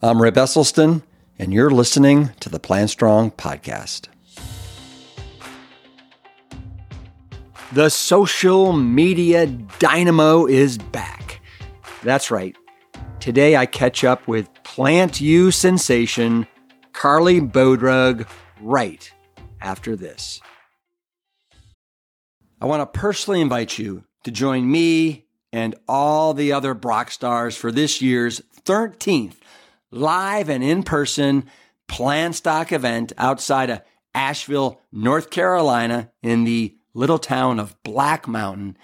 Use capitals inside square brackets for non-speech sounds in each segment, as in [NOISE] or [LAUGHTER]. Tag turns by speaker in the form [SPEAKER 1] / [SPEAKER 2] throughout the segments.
[SPEAKER 1] I'm Rip Esselstyn, and you're listening to the Plant Strong podcast. The social media dynamo is back. That's right. Today I catch up with PlantYou sensation Carleigh Bodrug right after this. I want to personally invite you to join me and all the other Brock stars for this year's 13th live and in person plant stock event outside of Asheville, North Carolina, in the little town of Black Mountain.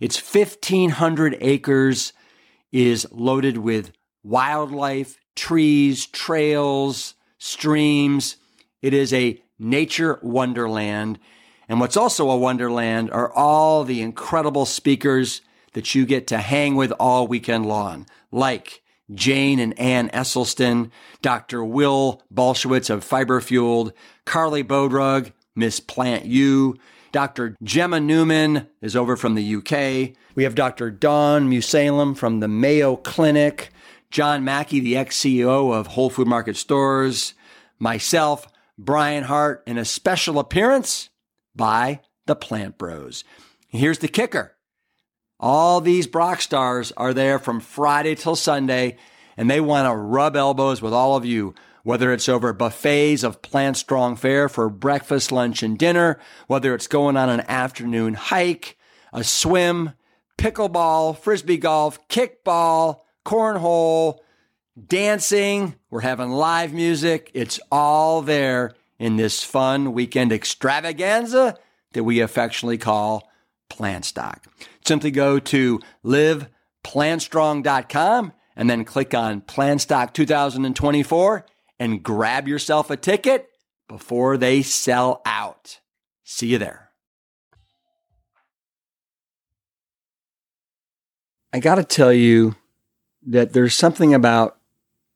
[SPEAKER 1] It's 1,500 acres, is loaded with wildlife, trees, trails, streams. It is a nature wonderland. And what's also a wonderland are all the incredible speakers that you get to hang with all weekend long, like Jane and Ann Esselstyn, Dr. Will Bulsiewicz of Fiber Fueled, Carleigh Bodrug, Miss PlantYou, Dr. Gemma Newman is over from the UK. We have Dr. Dawn Mussallem from the Mayo Clinic, John Mackey, the ex CEO of Whole Food Market Stores, myself, Brian Hart, and a special appearance by the Plant Bros. Here's the kicker all these Brock stars are there from Friday till Sunday, and they want to rub elbows with all of you, whether it's over buffets of plant strong fare for breakfast, lunch, and dinner, whether it's going on an afternoon hike, a swim, pickleball, frisbee golf, kickball, cornhole, dancing. We're having live music. It's all there in this fun weekend extravaganza that we affectionately call Plant Stock. Simply go to liveplantstrong.com and then click on Plant Stock 2024 and grab yourself a ticket before they sell out. See you there. I got to tell you that there's something about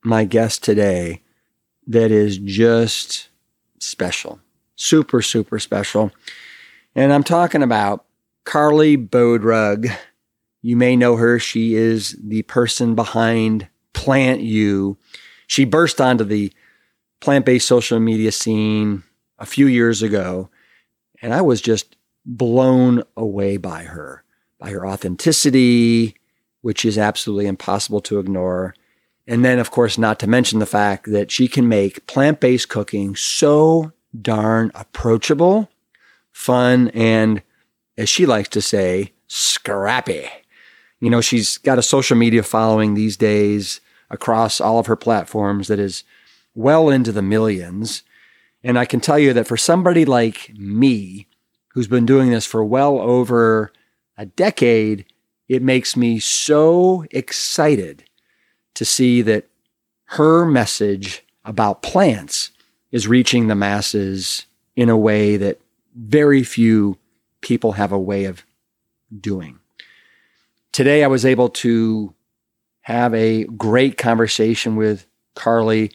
[SPEAKER 1] my guest today that is just special, super, super special. And I'm talking about Carleigh Bodrug. You may know her. She is the person behind Plant You. She burst onto the plant based social media scene a few years ago, and I was just blown away by her, by her authenticity, which is absolutely impossible to ignore. And then, of course, not to mention the fact that she can make plant based cooking so darn approachable, fun, and as she likes to say, scrappy. You know, she's got a social media following these days across all of her platforms that is well into the millions. And I can tell you that for somebody like me, who's been doing this for well over a decade, it makes me so excited to see that her message about plants is reaching the masses in a way that very few people have a way of doing. Today, I was able to have a great conversation with Carleigh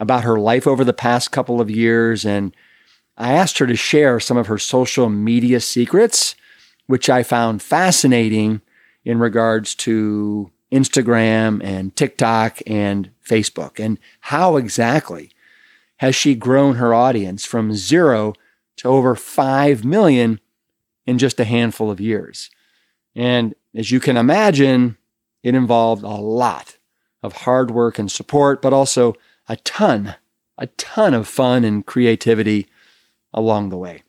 [SPEAKER 1] about her life over the past couple of years. And I asked her to share some of her social media secrets, which I found fascinating in regards to Instagram and TikTok and Facebook. And how exactly has she grown her audience from zero to over 5 million in just a handful of years. And as you can imagine, it involved a lot of hard work and support, but also a ton, a ton of fun and creativity along the way.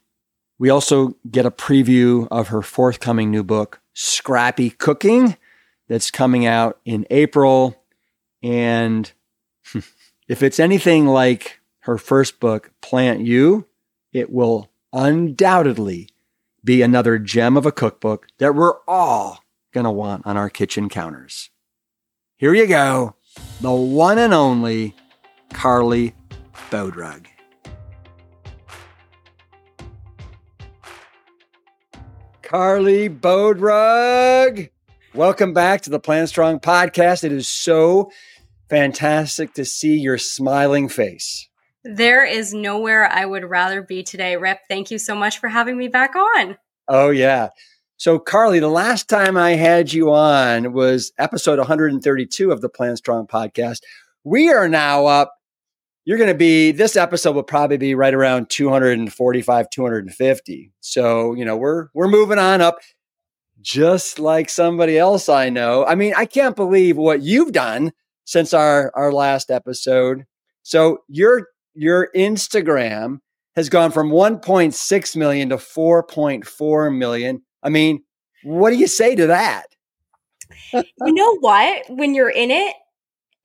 [SPEAKER 1] We also get a preview of her forthcoming new book, Scrappy Cooking, that's coming out in April. And [LAUGHS] if it's anything like her first book, Plant You, it will undoubtedly be another gem of a cookbook that we're all going to want on our kitchen counters. Here you go, the one and only Carleigh Bodrug. Carleigh Bodrug, welcome back to the Plant Strong podcast. It is so fantastic to see your smiling face.
[SPEAKER 2] There is nowhere I would rather be today. Rip, thank you so much for having me back on.
[SPEAKER 1] Oh, yeah. So, Carleigh, the last time I had you on was episode 132 of the Plant Strong podcast. we are now up. You're going to be, this episode will probably be right around 245, 250. So, you know, we're, we're moving on up just like somebody else I know. I mean, I can't believe what you've done since our, our last episode. So your, your Instagram has gone from 1.6 million to 4.4 million. I mean, what do you say to that?
[SPEAKER 2] you know what? When you're in it,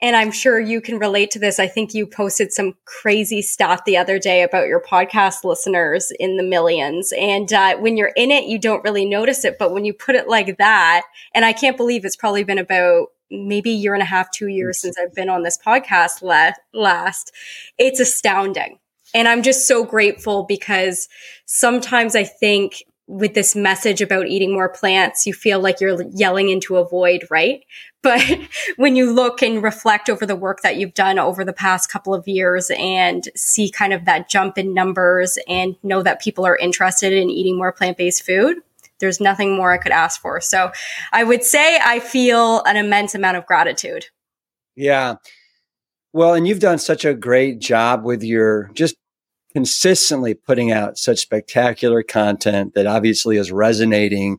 [SPEAKER 2] and I'm sure you can relate to this. I think you posted some crazy stuff the other day about your podcast listeners in the millions. And uh, when you're in it, you don't really notice it. But when you put it like that, and I can't believe it's probably been about maybe a year and a half, two years since I've been on this podcast la- last, it's astounding. And I'm just so grateful because sometimes I think with this message about eating more plants, you feel like you're yelling into a void, right? But [LAUGHS] when you look and reflect over the work that you've done over the past couple of years and see kind of that jump in numbers and know that people are interested in eating more plant based food, there's nothing more I could ask for. So I would say I feel an immense amount of gratitude.
[SPEAKER 1] Yeah. Well, and you've done such a great job with your just consistently putting out such spectacular content that obviously is resonating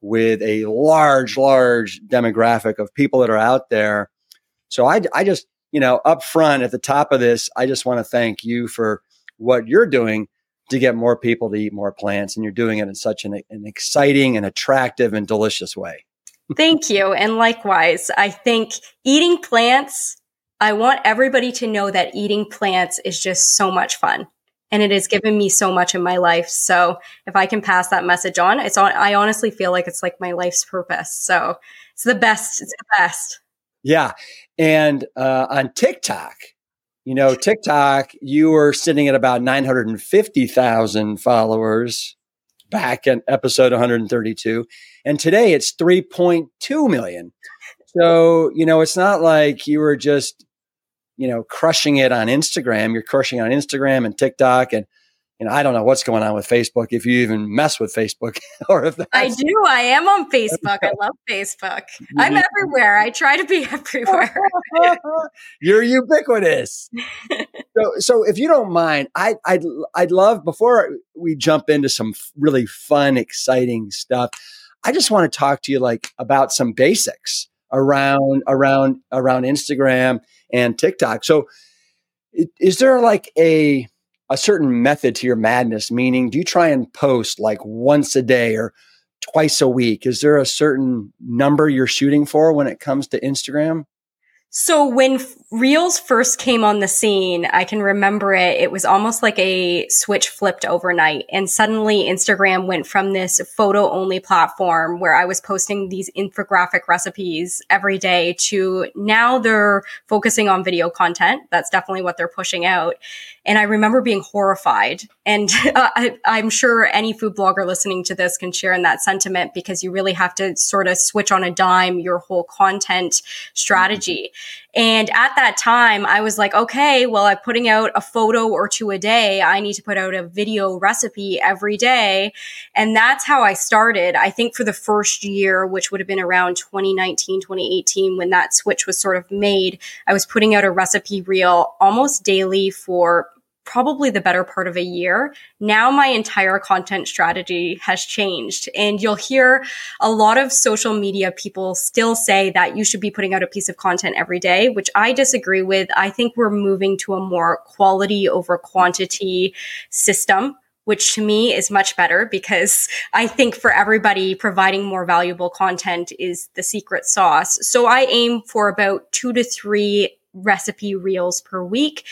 [SPEAKER 1] with a large, large demographic of people that are out there. So I, I just, you know, up front at the top of this, I just want to thank you for what you're doing to get more people to eat more plants. And you're doing it in such an, an exciting and attractive and delicious way.
[SPEAKER 2] Thank you. And likewise, I think eating plants, I want everybody to know that eating plants is just so much fun and it has given me so much in my life. So if I can pass that message on, it's on, I honestly feel like it's like my life's purpose. So it's the best. It's the best.
[SPEAKER 1] Yeah. And uh, on TikTok, you know, TikTok, you were sitting at about 950,000 followers back in episode 132. And today it's 3.2 million. So, you know, it's not like you were just you know, crushing it on Instagram. You're crushing on Instagram and TikTok and you know, I don't know what's going on with Facebook if you even mess with Facebook [LAUGHS] or if
[SPEAKER 2] I do. I am on Facebook. I love Facebook. [LAUGHS] I'm everywhere. I try to be [LAUGHS] everywhere.
[SPEAKER 1] You're ubiquitous. so, so if you don't mind, I, I'd, I'd love before we jump into some really fun, exciting stuff. I just want to talk to you like about some basics around around around Instagram and TikTok. So, is there like a a certain method to your madness? Meaning, do you try and post like once a day or twice a week? Is there a certain number you're shooting for when it comes to Instagram?
[SPEAKER 2] So when Reels first came on the scene, I can remember it. It was almost like a switch flipped overnight. And suddenly Instagram went from this photo only platform where I was posting these infographic recipes every day to now they're focusing on video content. That's definitely what they're pushing out. And I remember being horrified. And uh, [LAUGHS] I, I'm sure any food blogger listening to this can share in that sentiment because you really have to sort of switch on a dime your whole content strategy. And at that time, I was like, okay, well, I'm putting out a photo or two a day. I need to put out a video recipe every day. And that's how I started. I think for the first year, which would have been around 2019, 2018, when that switch was sort of made, I was putting out a recipe reel almost daily for probably the better part of a year. Now my entire content strategy has changed and you'll hear a lot of social media people still say that you should be putting out a piece of content every day, which I disagree with. I think we're moving to a more quality over quantity system. Which to me is much better because [LAUGHS] I think for everybody, providing more valuable content is the secret sauce. So I aim for about two to three recipe reels per week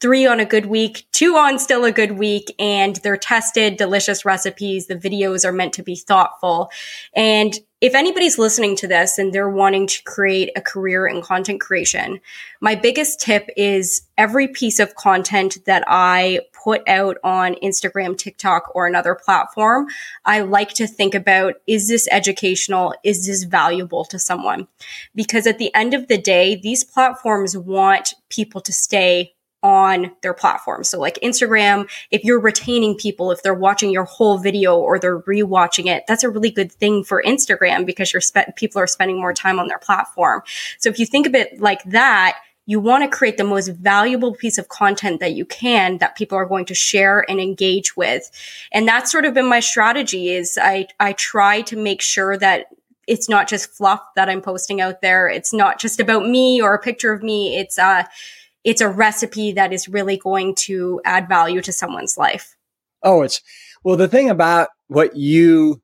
[SPEAKER 2] three on a good week, two on still a good week, and they're tested, delicious recipes. The videos are meant to be thoughtful. And if anybody's listening to this and they're wanting to create a career in content creation, my biggest tip is every piece of content that I put out on Instagram, TikTok, or another platform, I like to think about, is this educational? Is this valuable to someone? Because at the end of the day, these platforms want people to stay on their platform. So like Instagram, if you're retaining people, if they're watching your whole video or they're rewatching it, that's a really good thing for Instagram because you're people are spending more time on their platform. So if you think of it like that, you want to create the most valuable piece of content that you can that people are going to share and engage with. And that's sort of been my strategy is I, I try to make sure that it's not just fluff that I'm posting out there. It's not just about me or a picture of me. It's, uh, it's a recipe that is really going to add value to someone's life.
[SPEAKER 1] Oh, it's well, the thing about what you,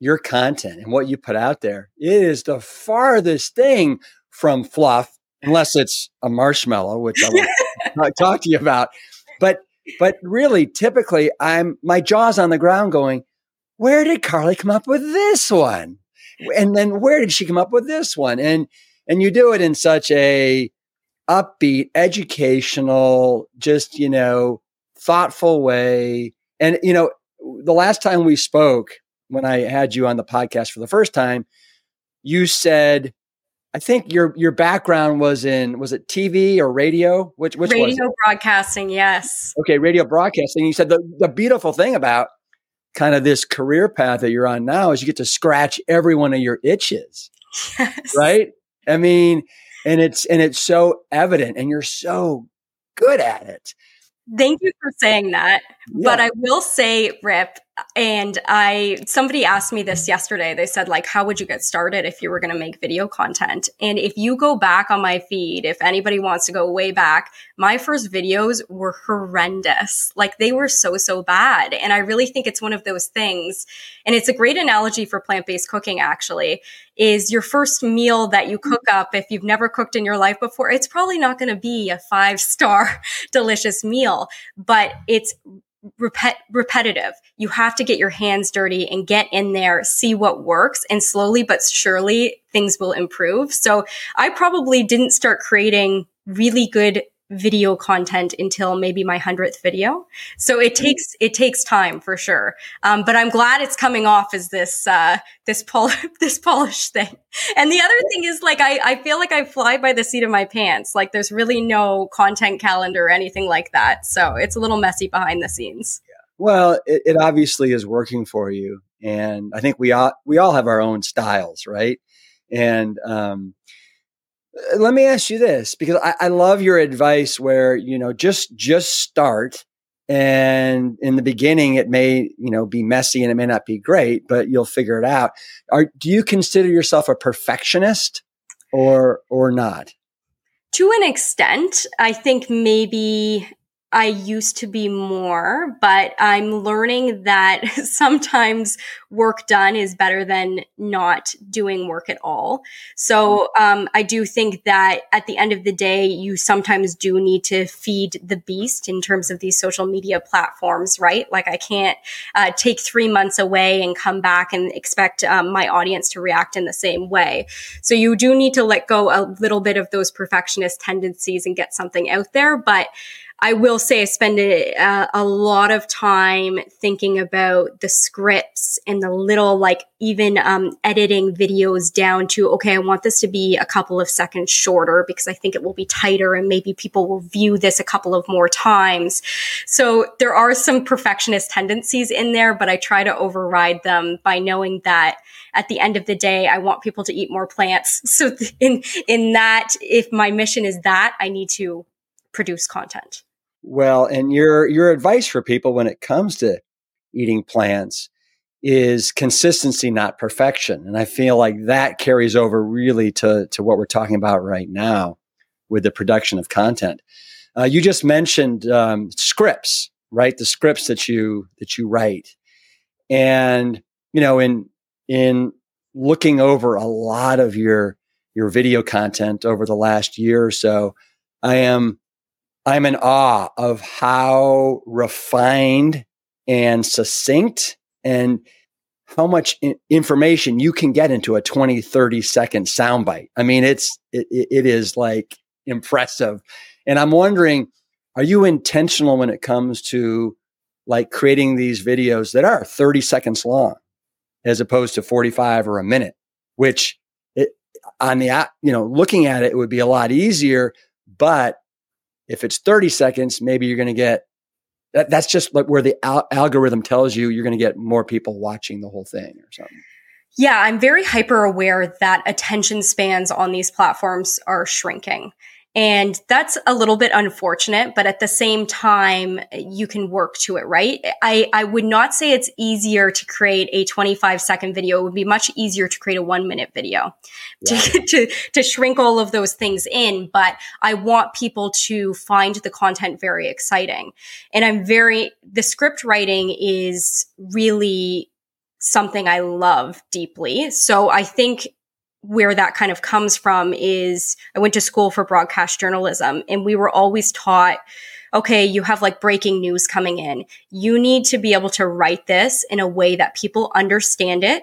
[SPEAKER 1] your content and what you put out there, it is the farthest thing from fluff unless it's a marshmallow, which I will [LAUGHS] talk to you about. But but really, typically, I'm my jaw's on the ground, going, "Where did Carleigh come up with this one?" And then where did she come up with this one? And and you do it in such a upbeat, educational, just you know, thoughtful way. And you know, the last time we spoke, when I had you on the podcast for the first time, you said I think your your background was in was it TV or radio? Which which
[SPEAKER 2] radio broadcasting? Yes.
[SPEAKER 1] Okay, radio broadcasting. You said the the beautiful thing about kind of this career path that you're on now is you get to scratch every one of your itches. [LAUGHS] Yes. Right? I mean, and it's and it's so evident and you're so good at it.
[SPEAKER 2] Thank you for saying that. Yeah. But I will say, Rip, and I, somebody asked me this yesterday. They said, like, how would you get started if you were going to make video content? And if you go back on my feed, if anybody wants to go way back, my first videos were horrendous. Like, they were so, so bad. And I really think it's one of those things. And it's a great analogy for plant based cooking, actually, is your first meal that you cook up. If you've never cooked in your life before, it's probably not going to be a five star [LAUGHS] delicious meal, but it's repet- repetitive. You have to get your hands dirty and get in there, see what works, and slowly but surely things will improve. So I probably didn't start creating really good video content until maybe my hundredth video. So it mm-hmm. takes it takes time for sure. Um, but I'm glad it's coming off as this uh, this pol- [LAUGHS] this polished thing. And the other thing is like I I feel like I fly by the seat of my pants. Like there's really no content calendar or anything like that. So it's a little messy behind the scenes. Yeah.
[SPEAKER 1] Well, it, it obviously is working for you, and I think we all we all have our own styles, right? And um, Uh, let me ask you this because I, I love your advice where you know just just start and in the beginning it may you know be messy and it may not be great but you'll figure it out. Are do you consider yourself a perfectionist or or not?
[SPEAKER 2] To an extent i think maybe I used to be more, but I'm learning that [LAUGHS] sometimes work done is better than not doing work at all. So um, I do think that at the end of the day, you sometimes do need to feed the beast in terms of these social media platforms, right? Like I can't uh, take three months away and come back and expect um, my audience to react in the same way. So you do need to let go a little bit of those perfectionist tendencies and get something out there, but I will say I spend a, a, lot of time thinking about the scripts and the little, like, even um, editing videos down to, okay, I want this to be a couple of seconds shorter because I think it will be tighter and maybe people will view this a couple of more times. So there are some perfectionist tendencies in there, but I try to override them by knowing that at the end of the day, I want people to eat more plants. [LAUGHS] So in, in that, if my mission is that, I need to produce content.
[SPEAKER 1] Well, and your your advice for people when it comes to eating plants is consistency, not perfection. And I feel like that carries over really to, to what we're talking about right now with the production of content. Uh, you just mentioned um, scripts, right? The scripts that you that you write, and you know, in in looking over a lot of your your video content over the last year or so, I am I'm in awe of how refined and succinct and how much information you can get into a 20, 30 second soundbite. I mean, it's, it, it is like impressive. And I'm wondering, are you intentional when it comes to like creating these videos that are 30 seconds long as opposed to 45 or a minute, which it, on the, you know, looking at it, it would be a lot easier, but if it's 30 seconds, maybe you're going to get that, that's just like where the al- algorithm tells you you're going to get more people watching the whole thing or something.
[SPEAKER 2] Yeah, I'm very hyper aware that attention spans on these platforms are shrinking. And that's a little bit unfortunate, but at the same time, you can work to it, right? I, I would not say it's easier to create a 25 second video. It would be much easier to create a one minute video yeah. to, [LAUGHS] to, to shrink all of those things in. But I want people to find the content very exciting. And I'm very, the script writing is really something I love deeply. So I think where that kind of comes from is I went to school for broadcast journalism and we were always taught, okay, you have like breaking news coming in. You need to be able to write this in a way that people understand it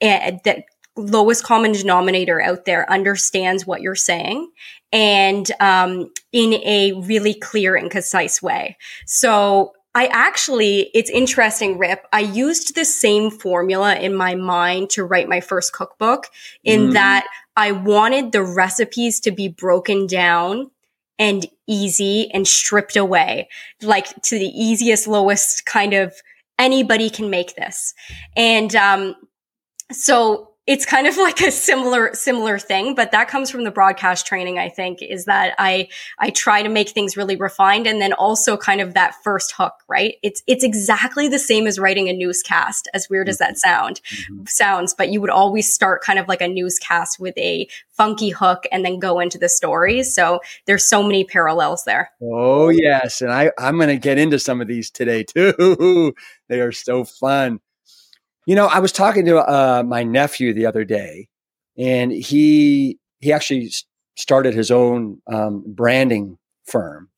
[SPEAKER 2] and that lowest common denominator out there understands what you're saying and um, in a really clear and concise way. So I actually, it's interesting, Rip. I used the same formula in my mind to write my first cookbook in mm. that I wanted the recipes to be broken down and easy and stripped away, like to the easiest, lowest kind of anybody can make this. And, um, so it's kind of [LAUGHS] like a similar similar thing but that comes from the broadcast training i think is that i i try to make things really refined and then also kind of that first hook right? It's it's exactly the same as writing a newscast as weird as that sound mm-hmm. sounds but you would always start kind of like a newscast with a funky hook and then go into the stories so there's so many parallels there.
[SPEAKER 1] Oh yes and i i'm going to get into some of these today [LAUGHS] too. They are so fun you know, I was talking to uh, my nephew the other day, and he he actually started his own um, branding firm,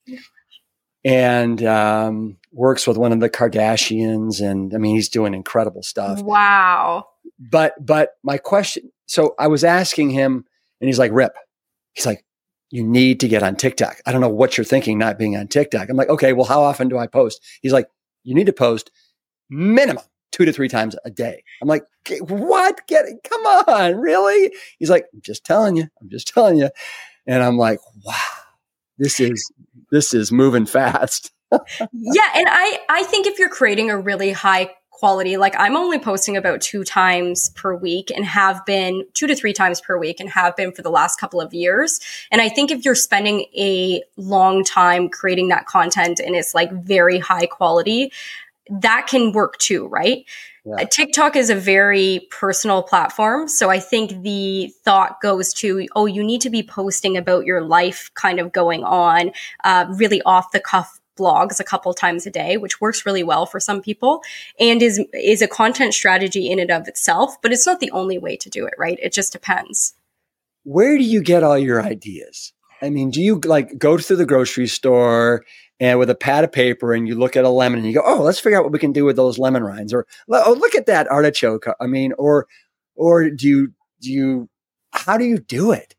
[SPEAKER 1] and um, works with one of the Kardashians, and I mean, he's doing incredible stuff.
[SPEAKER 2] Wow!
[SPEAKER 1] But but my question, so I was asking him, and he's like, "Rip," he's like, "You need to get on TikTok." I don't know what you're thinking, not being on TikTok. I'm like, "Okay, well, how often do I post?" He's like, "You need to post minimum." Two to three times a day. I'm like, what? Get it? Come on, really? He's like, I'm just telling you. I'm just telling you. And I'm like, wow, this is this is moving fast. [LAUGHS]
[SPEAKER 2] yeah, and I I think if you're creating a really high quality, like I'm only posting about two times per week and have been two to three times per week and have been for the last couple of years. And I think if you're spending a long time creating that content and it's like very high quality, that can work too, right? Yeah. Uh, TikTok is a very personal platform. So I think the thought goes to, oh, you need to be posting about your life kind of going on, uh, really off the cuff blogs a couple times a day, which works really well for some people and is, is a content strategy in and of itself, but it's not the only way to do it, right? It just depends.
[SPEAKER 1] Where do you get all your ideas? I mean, do you like go to the grocery store and with a pad of paper and you look at a lemon and you go, oh, let's figure out what we can do with those lemon rinds, or oh, look at that artichoke. I mean, or or do you do you how do you do it?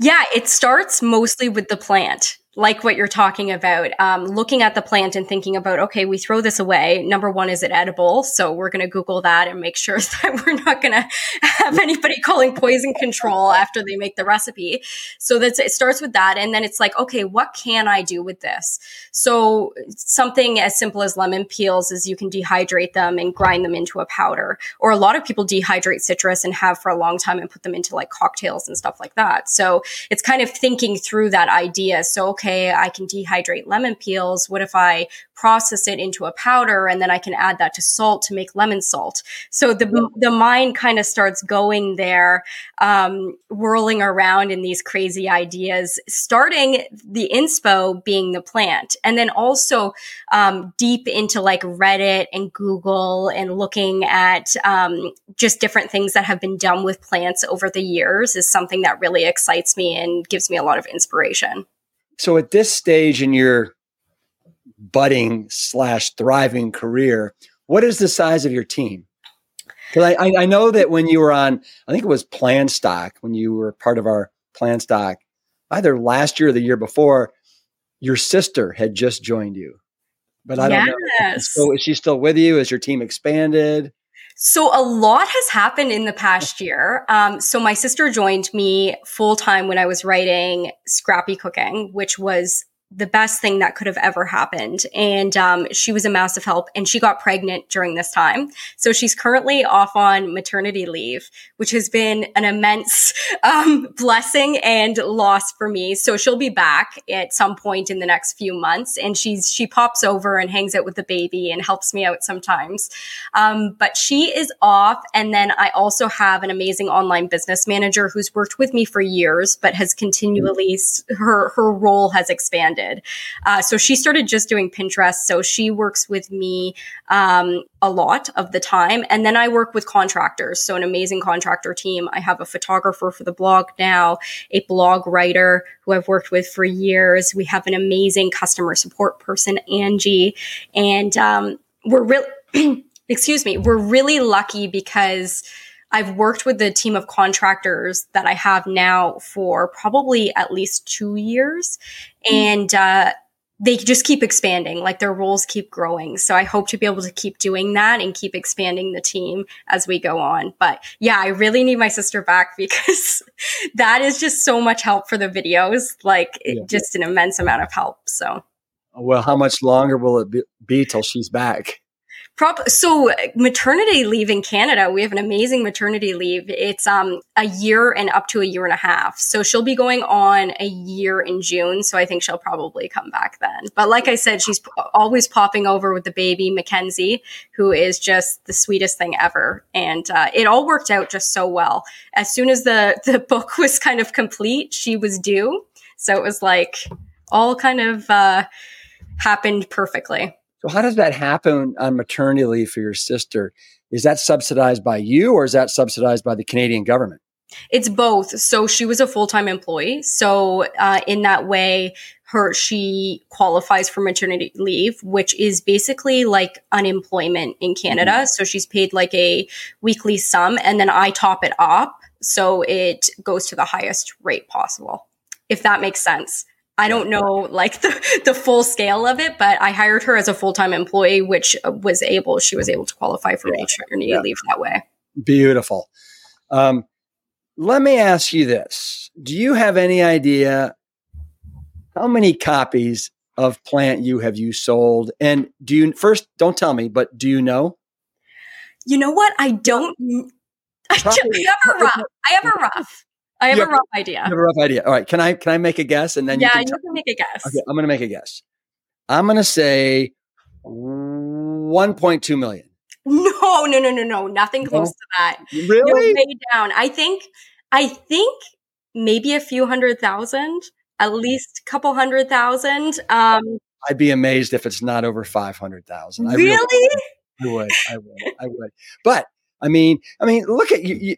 [SPEAKER 2] Yeah, it starts mostly with the plant like what you're talking about, um, looking at the plant and thinking about, okay, we throw this away. Number one, is it edible? So we're going to Google that and make sure [LAUGHS] that we're not going to have anybody calling poison control after they make the recipe. So that's, it starts with that. And then it's like, okay, what can I do with this? So something as simple as lemon peels is you can dehydrate them and grind them into a powder. Or a lot of people dehydrate citrus and have for a long time and put them into like cocktails and stuff like that. So it's kind of thinking through that idea. So, okay, okay, I can dehydrate lemon peels. What if I process it into a powder and then I can add that to salt to make lemon salt? So the, the mind kind of starts going there, um, whirling around in these crazy ideas, starting the inspo being the plant and then also, um, deep into like Reddit and Google and looking at, um, just different things that have been done with plants over the years is something that really excites me and gives me a lot of inspiration.
[SPEAKER 1] So at this stage in your budding slash thriving career, what is the size of your team? Because I, I, know that when you were on, I think it was PlantStock, when you were part of our PlantStock, either last year or the year before, your sister had just joined you. But I don't know. So is she still with you? Is your team expanded?
[SPEAKER 2] So a lot has happened in the past year. Um, so my sister joined me full time when I was writing Scrappy Cooking, which was the best thing that could have ever happened. And um, she was a massive help. And she got pregnant during this time. So she's currently off on maternity leave, which has been an immense [LAUGHS] um, blessing and loss for me. So she'll be back at some point in the next few months. And she's she pops over and hangs out with the baby and helps me out sometimes. Um, but she is off. And then I also have an amazing online business manager who's worked with me for years, but has continually her her role has expanded Uh, so she started just doing Pinterest. So she works with me um, a lot of the time. And then I work with contractors. So an amazing contractor team. I have a photographer for the blog now, a blog writer who I've worked with for years. We have an amazing customer support person, Angie. And um, we're really, [CLEARS THROAT] excuse me, we're really lucky because I've worked with the team of contractors that I have now for probably at least two years. Mm-hmm. And, uh, they just keep expanding, like their roles keep growing. So I hope to be able to keep doing that and keep expanding the team as we go on. But yeah, I really need my sister back [LAUGHS] because that is just so much help for the videos, like yeah. just an immense amount of help. So,
[SPEAKER 1] well, how much longer will it be, be till she's back?
[SPEAKER 2] Prop- so maternity leave in Canada, we have an amazing maternity leave. It's um a year and up to a year and a half. So she'll be going on a year in June. So I think she'll probably come back then. But like I said, she's p- always popping over with the baby Mackenzie, who is just the sweetest thing ever. And uh, it all worked out just so well. As soon as the the [LAUGHS] book was kind of complete, she was due. So it was like all kind of uh, happened perfectly.
[SPEAKER 1] So how does that happen on maternity leave for your sister? Is that subsidized by you or is that subsidized by the Canadian government?
[SPEAKER 2] It's both. So she was a full-time employee. So uh, in that way, her she qualifies for maternity leave, which is basically like unemployment in Canada. Mm-hmm. So she's paid like a weekly sum, and then I top it up, so it goes to the highest rate possible. If that makes sense. I don't know like the, the full scale of it, but I hired her as a full time employee, which was able, she was able to qualify for yeah. maternity yeah. leave that way.
[SPEAKER 1] Beautiful. Um, let me ask you this Do you have any idea how many copies of Plant You have you sold? And do you, first, don't tell me, but do you know?
[SPEAKER 2] You know what? I don't. [LAUGHS] I, have a rough. I have a rough. I have, a rough idea.
[SPEAKER 1] I have a rough idea. All right. Can I can I make a guess and then
[SPEAKER 2] yeah,
[SPEAKER 1] you
[SPEAKER 2] can, you can make a guess.
[SPEAKER 1] Okay, I'm going to make a guess. I'm going to say 1.2 million.
[SPEAKER 2] No, no, no, no, no. Nothing close to that.
[SPEAKER 1] Really?
[SPEAKER 2] Way down. I think. I think maybe a few hundred thousand, at least a couple hundred thousand. Um,
[SPEAKER 1] I'd be amazed if it's not over five hundred thousand.
[SPEAKER 2] Really?
[SPEAKER 1] I would. I would. I would. But I mean, I mean, look at you, you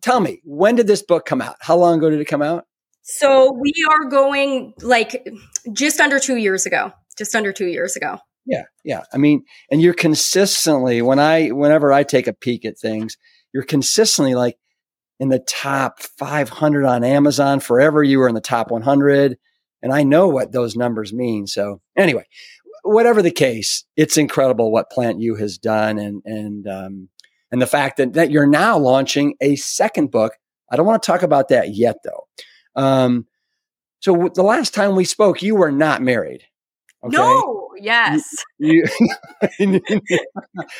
[SPEAKER 1] tell me, when did this book come out? How long ago did it come out?
[SPEAKER 2] So we are going like just under two years ago. Just under two years ago.
[SPEAKER 1] Yeah, yeah. I mean, and you're consistently when I whenever I take a peek at things, you're consistently like in the top 500 on Amazon. Forever, you were in the top 100, and I know what those numbers mean. So anyway, whatever the case, it's incredible what Plant You has done, and and um, and the fact that, that you're now launching a second book. I don't want to talk about that yet, though. Um, so the last time we spoke, you were not married.
[SPEAKER 2] Okay? No, yes.
[SPEAKER 1] You, you, [LAUGHS]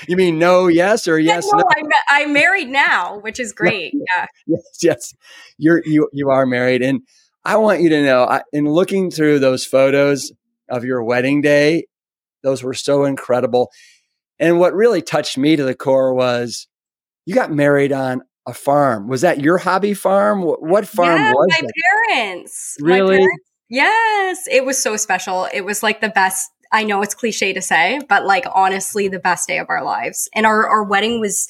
[SPEAKER 1] you, mean no, yes, or yes?
[SPEAKER 2] Yeah, no, no? I'm, I'm married now, which is great. Yeah. [LAUGHS]
[SPEAKER 1] Yes, yes. You're you you are married, and I want you to know. I, in looking through those photos of your wedding day, those were so incredible. And what really touched me to the core was you got married on a farm. Was that your hobby farm? What farm
[SPEAKER 2] yeah,
[SPEAKER 1] was
[SPEAKER 2] my
[SPEAKER 1] it?
[SPEAKER 2] parents.
[SPEAKER 1] Really?
[SPEAKER 2] My parents, yes. It was so special. It was like the best. I know it's cliche to say, but like honestly, the best day of our lives. And our, our wedding was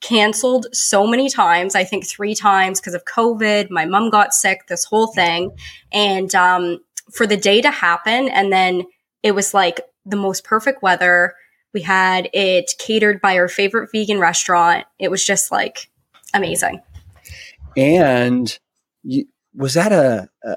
[SPEAKER 2] canceled so many times. I think three times because of COVID. My mom got sick, this whole thing. And, um, for the day to happen. And then it was like the most perfect weather we had it catered by our favorite vegan restaurant. It was just like amazing.
[SPEAKER 1] And you, was that a, a,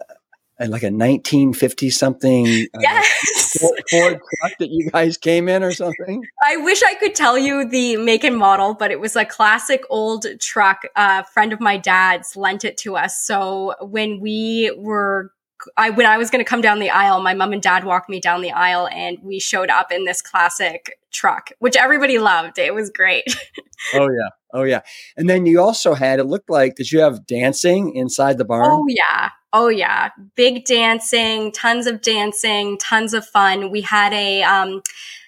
[SPEAKER 1] a, like a 1950 something
[SPEAKER 2] uh, yes.
[SPEAKER 1] Ford, Ford truck that you guys came in or something?
[SPEAKER 2] I wish I could tell you the make and model, but it was a classic old truck. A friend of my dad's lent it to us. So when we were I when I was going to come down the aisle, my mom and dad walked me down the aisle, and we showed up in this classic truck, which everybody loved. It was great. [LAUGHS]
[SPEAKER 1] oh yeah, oh yeah. And then you also had it looked like did you have dancing inside the barn?
[SPEAKER 2] Oh yeah, oh yeah, big dancing, tons of dancing, tons of fun. We had a um,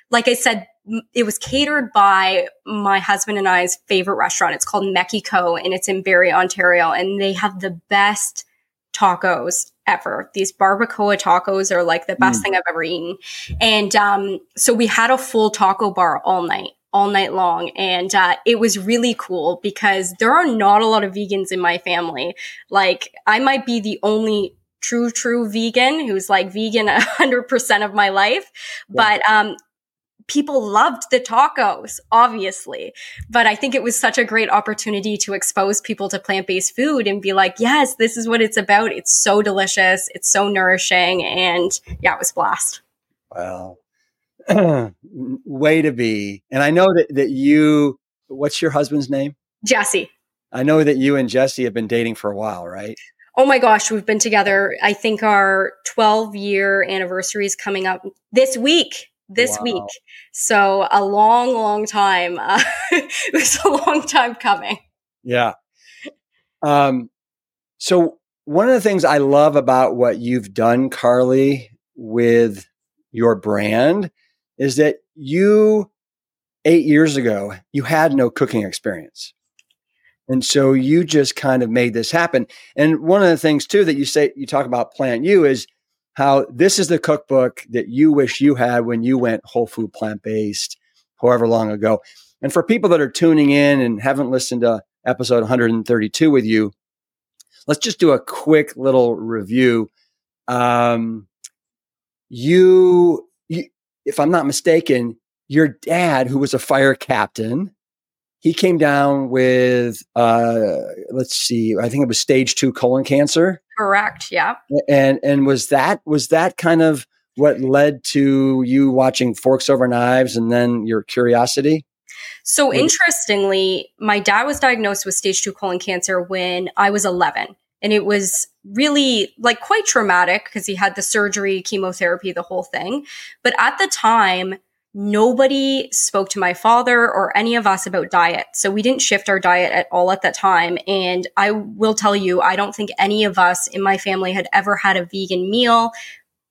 [SPEAKER 2] like I said, it was catered by my husband and I's favorite restaurant. It's called Mexico and it's in Barrie, Ontario. And they have the best tacos ever. These barbacoa tacos are like the best mm. thing I've ever eaten. And um, so we had a full taco bar all night, all night long. And uh, it was really cool because there are not a lot of vegans in my family. Like, I might be the only true, true vegan who's like vegan [LAUGHS] 100% of my life. Yeah. But um, people loved the tacos, obviously. But I think it was such a great opportunity to expose people to plant based food and be like, yes, this is what it's about. It's so delicious. It's so nourishing. And yeah, it was blast.
[SPEAKER 1] Wow. [CLEARS THROAT] Way to be. And I know that, that you, what's your husband's name?
[SPEAKER 2] Jesse.
[SPEAKER 1] I know that you and Jesse have been dating for a while, right?
[SPEAKER 2] Oh my gosh, we've been together. I think our 12 year anniversary is coming up this week this wow. week. So a long, long time. Uh, [LAUGHS] it was a long time coming.
[SPEAKER 1] Yeah. Um, so one of the things I love about what you've done, Carleigh, with your brand is that you eight years ago, you had no cooking experience. And so you just kind of made this happen. And one of the things too that you say, you talk about Plant You is how this is the cookbook that you wish you had when you went whole food plant based, however long ago. And for people that are tuning in and haven't listened to episode 132 with you, let's just do a quick little review. Um, you, you, if I'm not mistaken, your dad, who was a fire captain, he came down with, uh, let's see, I think it was stage two colon cancer.
[SPEAKER 2] Correct. Yeah.
[SPEAKER 1] And and was that was that kind of what led to you watching Forks Over Knives and then your curiosity?
[SPEAKER 2] So interestingly, my dad was diagnosed with stage 2 colon cancer when I was 11. And it was really like quite traumatic because he had the surgery, chemotherapy, the whole thing. But at the time, nobody spoke to my father or any of us about diet. So we didn't shift our diet at all at that time. And I will tell you, I don't think any of us in my family had ever had a vegan meal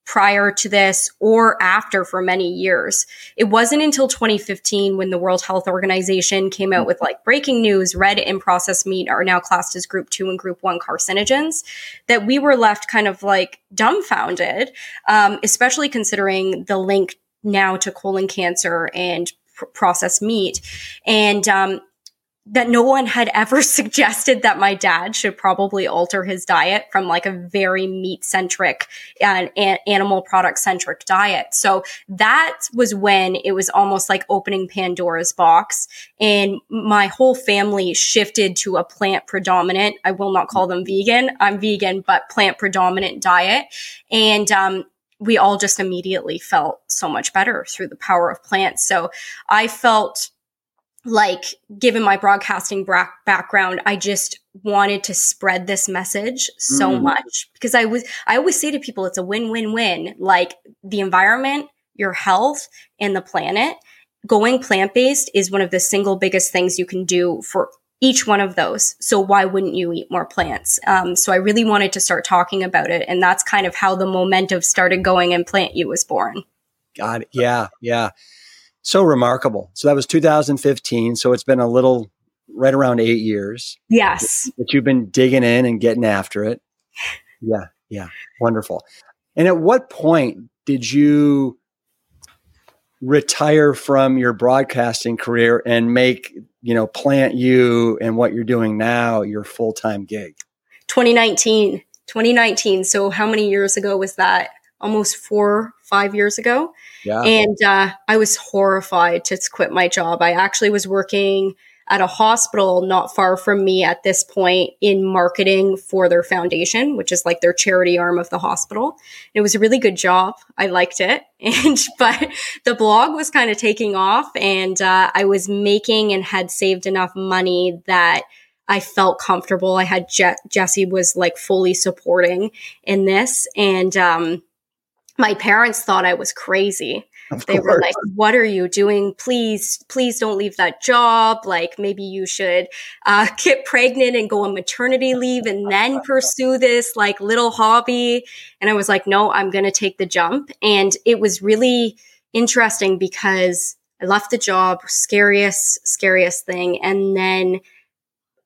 [SPEAKER 2] prior to this or after for many years. It wasn't until 2015 when the World Health Organization came out with like breaking news, red and processed meat are now classed as group two and group one carcinogens that we were left kind of like dumbfounded, um, especially considering the link now to colon cancer and pr- processed meat. And, um, that no one had [LAUGHS] ever suggested that my dad should probably alter his diet from like a very meat centric and, animal product centric diet. So that was when it was almost like opening Pandora's box and my whole family shifted to a plant predominant. I will not call them vegan. I'm vegan, but plant predominant diet. And, um, we all just immediately felt so much better through the power of plants. So I felt like, given my broadcasting bra- background, I just wanted to spread this message so mm. much because I was, I always say to people, it's a win, win, win. Like the environment, your health, and the planet. Going plant based is one of the single biggest things you can do for each one of those. So why wouldn't you eat more plants? Um, so I really wanted to start talking about it. And that's kind of how the momentum started going and Plant You was born.
[SPEAKER 1] God, yeah, yeah. So remarkable. So that was 2015. So it's been a little right around eight years.
[SPEAKER 2] Yes.
[SPEAKER 1] That you've been digging in and getting after it. Yeah, yeah. Wonderful. And at what point did you retire from your broadcasting career and make you know, plant you and what you're doing now your full time gig?
[SPEAKER 2] 2019. 2019. So how many years ago was that? Almost four, five years ago. Yeah. And uh, I was horrified to quit my job. I actually was working at a hospital not far from me at this point in marketing for their foundation, which is like their charity arm of the hospital. It was a really good job. I liked it. [LAUGHS] And, but the blog was kind of taking off and, uh, I was making and had saved enough money that I felt comfortable. I had Je- Jesse was like fully supporting in this. And, um, my parents thought I was crazy. [LAUGHS] Of they course. were like, what are you doing? Please, please don't leave that job. Like maybe you should, uh, [LAUGHS] get pregnant and go on maternity leave and then pursue this like little hobby. And I was like, no, I'm going to take the jump. And it was really interesting because I left the job, scariest, scariest thing. And then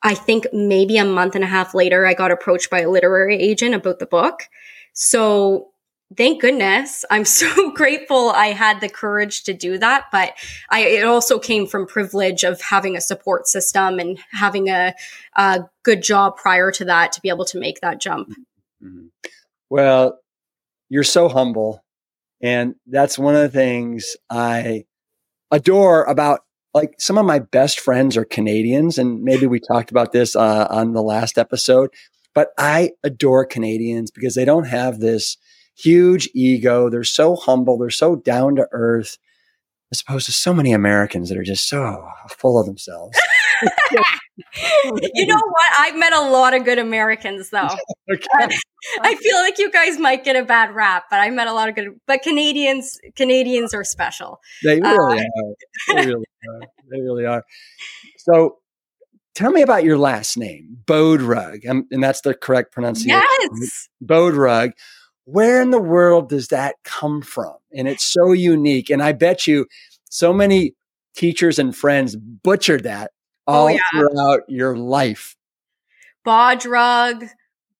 [SPEAKER 2] I think maybe a month and a half later, I got approached by a literary agent about the book. So thank goodness. I'm [LAUGHS] so grateful i had the courage to do that but i it also came from privilege of having a support system and having a, a good job prior to that to be able to make that jump. Mm-hmm.
[SPEAKER 1] well you're so humble and that's one of the things i adore about like some of my best friends are canadians and maybe we talked about this uh, on the last episode but i adore canadians because they don't have this huge ego. They're so humble. They're so down to earth, as opposed to so many Americans that are just so full of themselves. [LAUGHS] [LAUGHS]
[SPEAKER 2] you know what? I've met a lot of good Americans, though. [LAUGHS] okay. I feel like you guys might get a bad rap, but I met a lot of good. But Canadians, Canadians are special.
[SPEAKER 1] They really uh, are. They really are. They really are. So, tell me about your last name, Bodrug, and that's the correct pronunciation.
[SPEAKER 2] Yes,
[SPEAKER 1] Bodrug where in the world does that come from? And it's so unique. And I bet you so many teachers and friends butchered that oh, all oh, yeah. throughout your life.
[SPEAKER 2] Bodrug,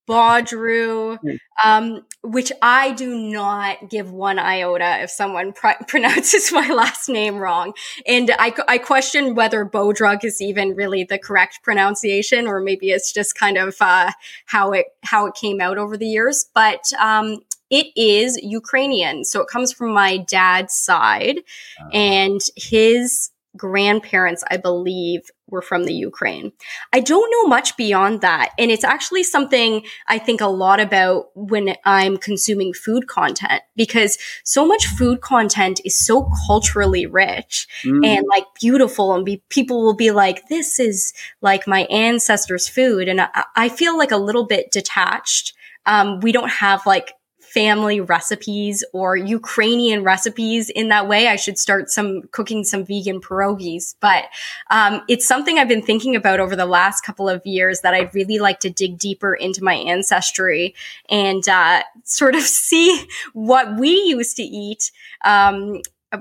[SPEAKER 2] Baudru, hmm. um, which I do not give one iota if someone pr- [LAUGHS] pronounces my last name wrong. And I, I question whether Bodrug is even really the correct pronunciation, or maybe it's just kind of uh, how it how it came out over the years. But um, it is Ukrainian, so it comes from my dad's side, uh, and his grandparents, I believe, were from the Ukraine. I don't know much beyond that. And it's actually something I think a lot about when I'm consuming food content because so much food content is so culturally rich mm. and like beautiful and be, people will be like, this is like my ancestors' food. And I, I feel like a little bit detached. Um, we don't have like family recipes or Ukrainian recipes in that way. I should start some cooking some vegan pierogies. But um, it's something I've been thinking about over the last couple of years that I'd really like to dig deeper into my ancestry and uh, sort of [LAUGHS] see what we used to eat um,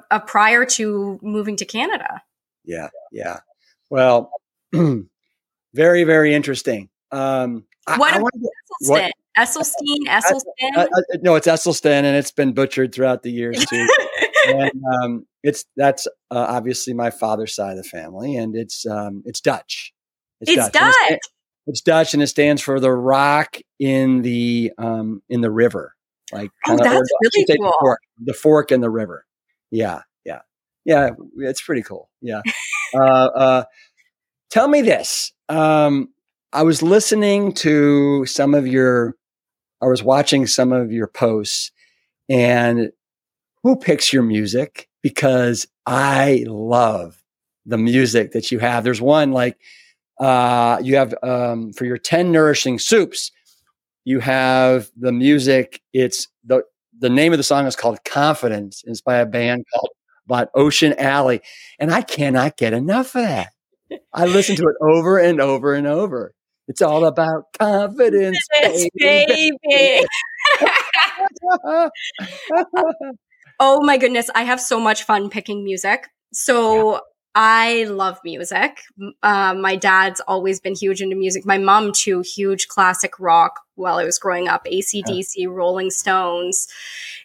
[SPEAKER 2] a, prior to moving to Canada.
[SPEAKER 1] Yeah, yeah. Well, [CLEARS THROAT] very, very interesting. Um,
[SPEAKER 2] what, I, I what, Esselstyn, [LAUGHS] Esselstyn. Uh, uh,
[SPEAKER 1] no, it's Esselstein, and it's been butchered throughout the years too. [LAUGHS] and um, it's that's uh, obviously my father's side of the family, and it's um, it's Dutch.
[SPEAKER 2] It's, it's Dutch. Dutch. It's,
[SPEAKER 1] it's, Dutch, and it stands for the rock in the um, in the river. Like
[SPEAKER 2] oh, that's really cool.
[SPEAKER 1] The fork, the fork in the river. Yeah, yeah, yeah. It's pretty cool. Yeah. uh, uh, tell me this. Um, I was listening to some of your I was watching some of your posts and who picks your music? Because I love the music that you have. There's one like uh, you have um, for your 10 nourishing soups, you have the music. It's the the name of the song is called Confidence. It's by a band called by Ocean Alley. And I cannot get enough of that. I listen to it over and over and over. It's all about confidence, baby. baby. [LAUGHS]
[SPEAKER 2] oh my goodness, I have so much fun picking music. So yeah. I love music. Uh, my dad's always been huge into music. My mom too, huge classic rock while I was growing up, ACDC, yeah. Rolling Stones.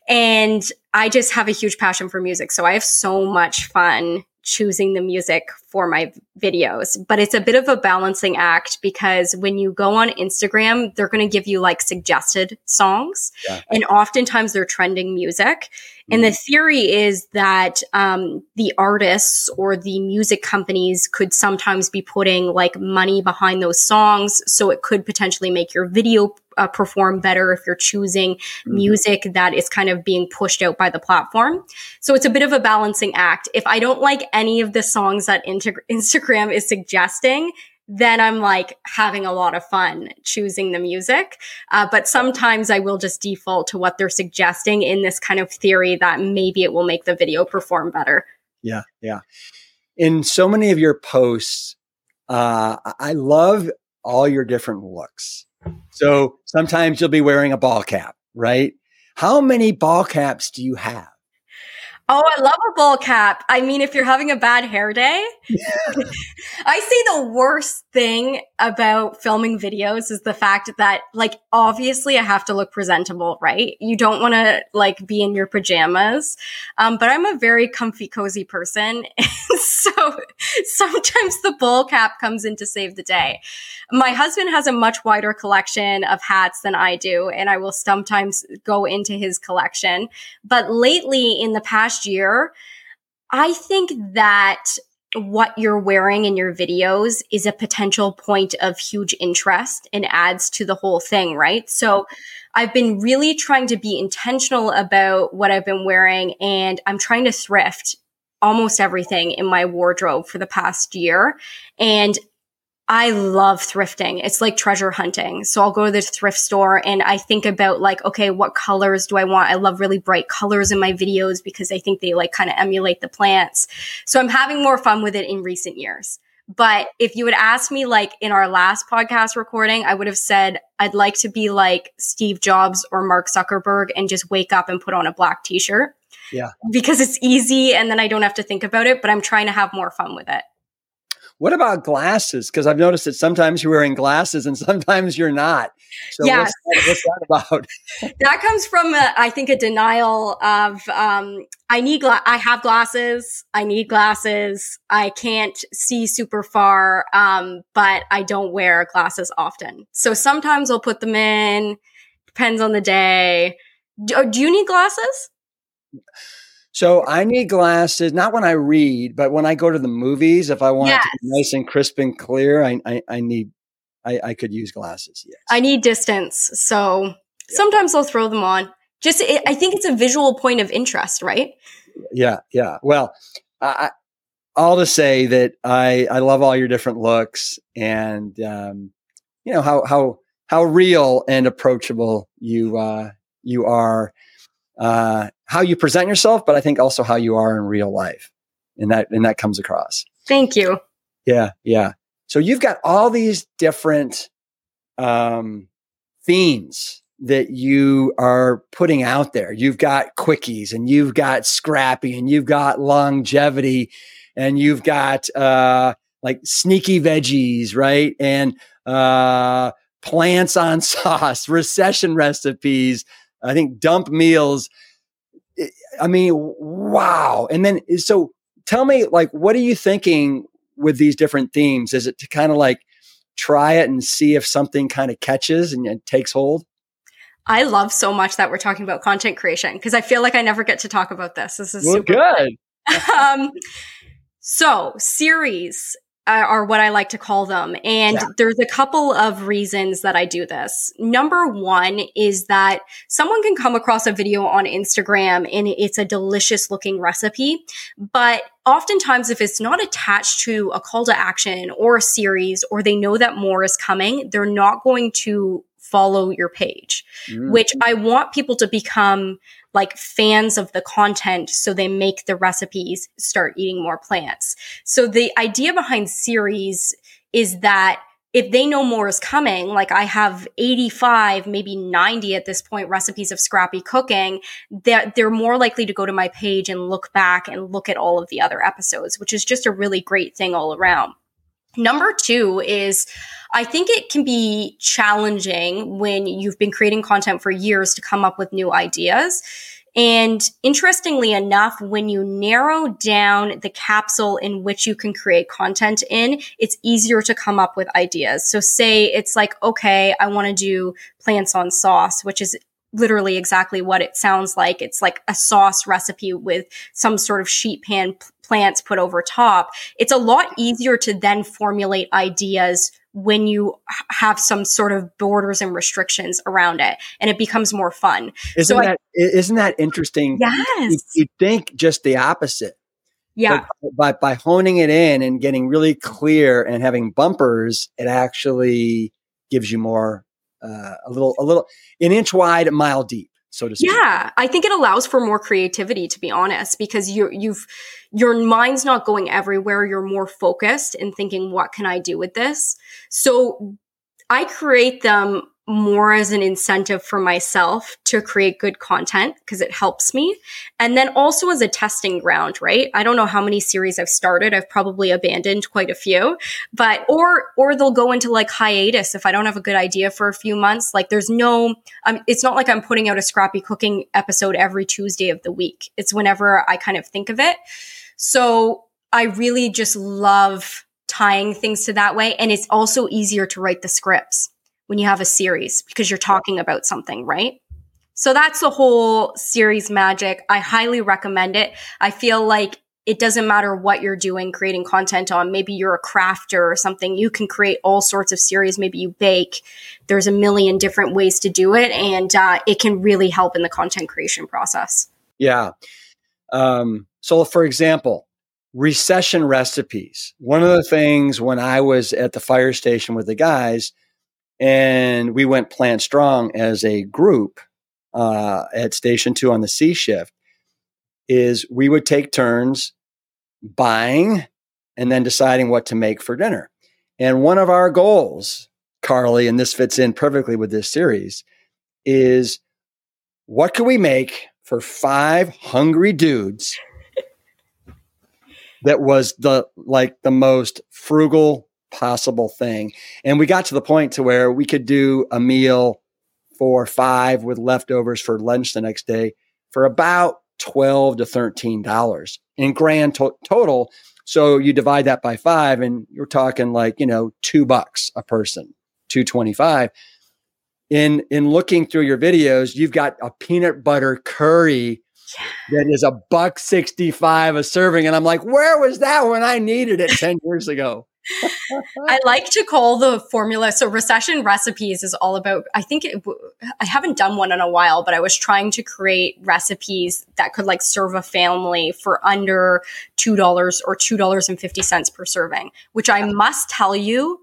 [SPEAKER 2] And I just have a huge passion for music. So I have so much fun choosing the music for my videos. But it's a bit of a balancing act because when you go on Instagram, they're going to give you like suggested songs. Yeah. And oftentimes they're trending music. And the mm. theory is that um, the artists or the music companies could sometimes be putting like money behind those songs. So it could potentially make your video uh, perform better if you're choosing mm-hmm. music that is kind of being pushed out by the platform. So it's a bit of a balancing act. If I don't like any of the songs that Instagram is suggesting, then I'm like having a lot of fun choosing the music. Uh, but sometimes I will just default to what they're suggesting in this kind of theory that maybe it will make the video perform better.
[SPEAKER 1] Yeah, yeah. In so many of your posts, uh, I love all your different looks. So sometimes you'll be wearing a ball cap, right? How many ball caps do you have?
[SPEAKER 2] Oh, I love a ball cap. I mean, if you're having a bad hair day, [LAUGHS] I see the worst thing about filming videos is the fact that, like, obviously I have to look presentable, right? You don't want to, like, be in your pajamas. Um, but I'm a very comfy, cozy person. [LAUGHS] so sometimes the ball cap comes in to save the day. My husband has a much wider collection of hats than I do, and I will sometimes go into his collection. But lately, in the past last year, I think that what you're wearing in your videos is a potential point of huge interest and adds to the whole thing, right? So I've been really trying to be intentional about what I've been wearing and I'm trying to thrift almost everything in my wardrobe for the past year. And I love thrifting. It's like treasure hunting. So I'll go to the thrift store and I think about like, okay, what colors do I want? I love really bright colors in my videos because I think they like kind of emulate the plants. So I'm having more fun with it in recent years. But if you had asked me like in our last podcast recording, I would have said I'd like to be like Steve Jobs or Mark Zuckerberg and just wake up and put on a black t-shirt.
[SPEAKER 1] Yeah.
[SPEAKER 2] Because it's easy and then I don't have to think about it, but I'm trying to have more fun with it.
[SPEAKER 1] What about glasses? Because I've noticed that sometimes you're wearing glasses and [LAUGHS] sometimes you're not. So
[SPEAKER 2] yes.
[SPEAKER 1] what's, that, what's that about? [LAUGHS]
[SPEAKER 2] that comes from, a, I think, a denial of um, I need gla- I have glasses. I need glasses. I can't see super far, um, but I don't wear glasses often. So sometimes I'll put them in. Depends on the day. do, do you need glasses?
[SPEAKER 1] So I need glasses, not when I read, but when I go to the movies, if I want
[SPEAKER 2] yes.
[SPEAKER 1] it to be nice and crisp and clear, I, I, I need, I, I, could use glasses. Yes.
[SPEAKER 2] I need distance. So yeah. sometimes I'll throw them on. Just, it, I think it's a visual point of interest, right?
[SPEAKER 1] Yeah. Yeah. Well, I, all to say that I, I love all your different looks and, um, you know, how, how, how real and approachable you, uh, you are uh, how you present yourself, but I think also how you are in real life, and that and that comes across.
[SPEAKER 2] Thank you.
[SPEAKER 1] Yeah, yeah. So you've got all these different um, themes that you are putting out there. You've got quickies, and you've got scrappy, and you've got longevity, and you've got uh, like sneaky veggies, right? And uh, plants on [LAUGHS] sauce, recession recipes, I think dump meals. I mean, wow. And then, so tell me, like, what are you thinking with these different themes? Is it to kind of like try it and see if something kind of catches and, and takes hold?
[SPEAKER 2] I love so much that we're talking about content creation because I feel like I never get to talk about this. This is
[SPEAKER 1] well,
[SPEAKER 2] super
[SPEAKER 1] good. [LAUGHS]
[SPEAKER 2] um, so series are what I like to call them. And yeah. there's a couple of reasons that I do this. Number one is that someone can come across a video on Instagram and it's a delicious looking recipe, but oftentimes if it's not attached to a call to action or a series or they know that more is coming, they're not going to follow your page, mm. which I want people to become like fans of the content so they make the recipes start eating more plants. So the idea behind series is that if they know more is coming, like I have 85, maybe 90 at this point recipes of scrappy cooking, they're, they're more likely to go to my page and look back and look at all of the other episodes, which is just a really great thing all around. Number two is I think it can be challenging when you've been creating content for years to come up with new ideas. And interestingly enough, when you narrow down the capsule in which you can create content in, it's easier to come up with ideas. So say it's like, okay, I want to do plants on sauce, which is literally exactly what it sounds like. It's like a sauce recipe with some sort of sheet pan plants put over top. It's a lot easier to then formulate ideas when you have some sort of borders and restrictions around it and it becomes more fun.
[SPEAKER 1] Isn't so that I, isn't that interesting?
[SPEAKER 2] Yes.
[SPEAKER 1] You, you think just the opposite.
[SPEAKER 2] Yeah.
[SPEAKER 1] But by, by honing it in and getting really clear and having bumpers, it actually gives you more, uh, a little, a little, an inch wide, a mile deep, so to speak.
[SPEAKER 2] Yeah. I think it allows for more creativity, to be honest, because you, you've, your mind's not going everywhere. You're more focused and thinking, what can I do with this? So I create them more as an incentive for myself to create good content because it helps me. And then also as a testing ground, right? I don't know how many series I've started. I've probably abandoned quite a few, but, or, or they'll go into like hiatus if I don't have a good idea for a few months. Like there's no, um, it's not like I'm putting out a scrappy cooking episode every Tuesday of the week. It's whenever I kind of think of it. So I really just love tying things to that way. And it's also easier to write the scripts when you have a series because you're talking about something, right? So that's the whole series magic. I highly recommend it. I feel like it doesn't matter what you're doing, creating content on. Maybe you're a crafter or something. You can create all sorts of series. Maybe you bake. There's a million different ways to do it, and uh, it can really help in the content creation process.
[SPEAKER 1] Yeah. Um, so, for example, recession recipes. One of the things when I was at the fire station with the guys, and we went plant strong as a group uh, at Station Two on the C shift. Is we would take turns buying and then deciding what to make for dinner. And one of our goals, Carleigh, and this fits in perfectly with this series, is what could we make for five hungry dudes that was the like the most frugal possible thing. And we got to the point to where we could do a meal for five with leftovers for lunch the next day for about 12 to 13 dollars in grand to- total. So you divide that by five and you're talking like you know two bucks a person 225 in in looking through your videos you've got a peanut butter curry that is a buck 65 a serving. And i'm like where was that when i needed it 10 years ago
[SPEAKER 2] I like to call the formula. So recession recipes is all about, I think it, I haven't done one in a while, but I was trying to create recipes that could like serve a family for under $2 or $2.50 per serving, which I must tell you,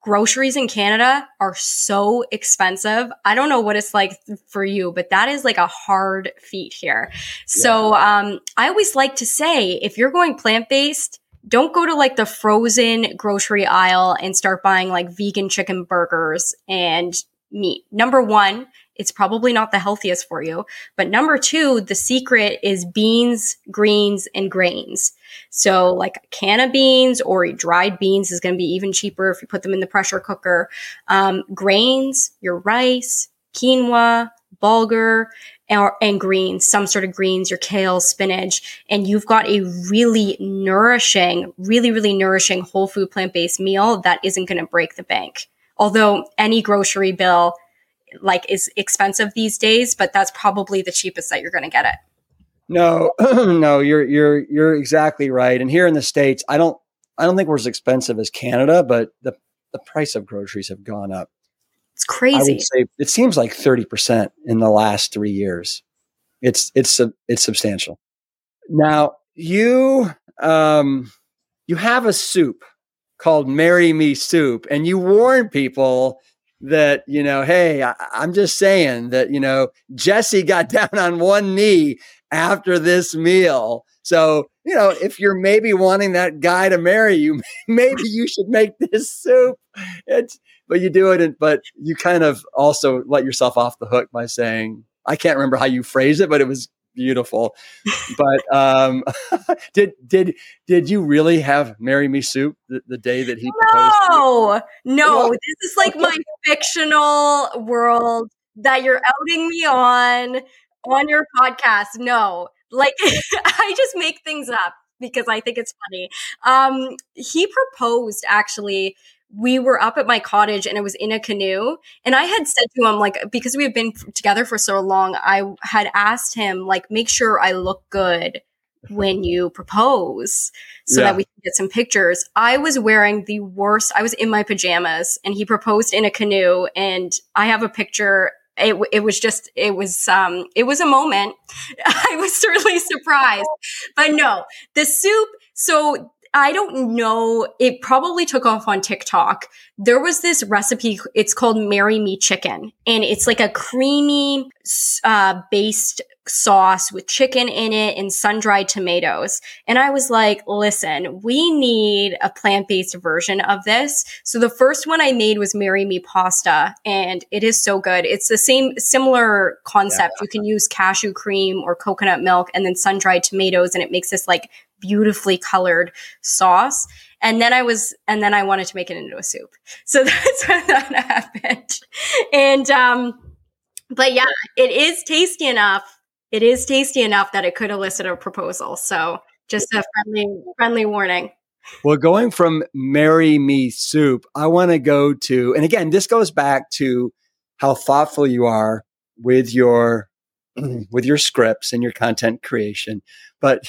[SPEAKER 2] groceries in Canada are so expensive. I don't know what it's like for you, but that is like a hard feat here. Yeah. So, um, I always like to say, if you're going plant based, don't go to like the frozen grocery aisle and start buying like vegan chicken burgers and meat. Number one, it's probably not the healthiest for you. But number two, the secret is beans, greens, and grains. So like a can of beans or dried beans is going to be even cheaper if you put them in the pressure cooker. Um, grains, your rice, quinoa, bulgur, and, and greens, some sort of greens, your kale, spinach, and you've got a really nourishing, really, really nourishing whole food plant based meal that isn't going to break the bank. Although any grocery bill like is expensive these days, but that's probably the cheapest that you're going to get it.
[SPEAKER 1] No, [CLEARS THROAT] no, you're you're you're exactly right. And here in the states, I don't I don't think we're as expensive as Canada, but the the price of groceries have gone up
[SPEAKER 2] it's crazy.
[SPEAKER 1] Say it seems like 30% in the last three years. It's, it's, it's substantial. Now you, um, you have a soup called Marry Me Soup and you warn people that, you know, hey, I, I'm just saying that, you know, Jesse got [LAUGHS] down on one knee after this meal. So, you know, if you're maybe wanting that guy to marry you, [LAUGHS] maybe you should make this soup. It's, but you do it, and, but you kind of also let yourself off the hook by saying, I can't remember how you phrase it, but it was beautiful. but um, [LAUGHS] did did did you really have marry me soup the, the day that he proposed?
[SPEAKER 2] No, no. This is like my fictional world that you're outing me on on your podcast. No, like [LAUGHS] I just make things up because I think it's funny. Um, he proposed actually we were up at my cottage and it was in a canoe. And I had said to him, like, because we have been together for so long, I had asked him, like, make sure I look good when [LAUGHS] you propose so yeah. that we can get some pictures. I was wearing the worst, I was in my pajamas and he proposed in a canoe. And I have a picture it, it was just it was um it was a moment [LAUGHS] i was [LAUGHS] certainly surprised but no the soup so I don't know. It probably took off on TikTok. There was this recipe. It's called Marry Me Chicken and it's like a creamy, uh, based sauce with chicken in it and sun dried tomatoes. And I was like, listen, we need a plant based version of this. So the first one I made was Marry Me Pasta and it is so good. It's the same, similar concept. Yeah. You can use cashew cream or coconut milk and then sun dried tomatoes and it makes this like beautifully colored sauce. And then I was, and then I wanted to make it into a soup. [LAUGHS] So that's when that [LAUGHS] happened. And, um, but yeah, it is tasty enough it is tasty enough that it could elicit a proposal. So just a friendly, friendly warning.
[SPEAKER 1] Well, going from marry me soup, I want to go to, and again, this goes back to how thoughtful you are with your, [CLEARS THROAT] with your scripts and your content creation. But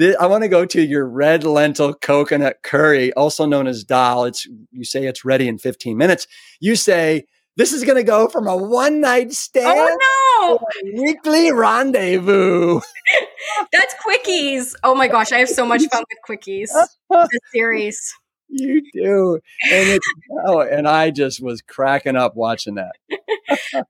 [SPEAKER 1] I want to go to your red lentil coconut curry, also known as dal. It's, you say it's ready in 15 minutes. You say, this is going to go from a one night stand
[SPEAKER 2] oh,
[SPEAKER 1] no. weekly rendezvous. [LAUGHS]
[SPEAKER 2] That's quickies. Oh my gosh, I have so much fun with quickies. [LAUGHS] the series.
[SPEAKER 1] You do, and oh, and I just was cracking up watching that.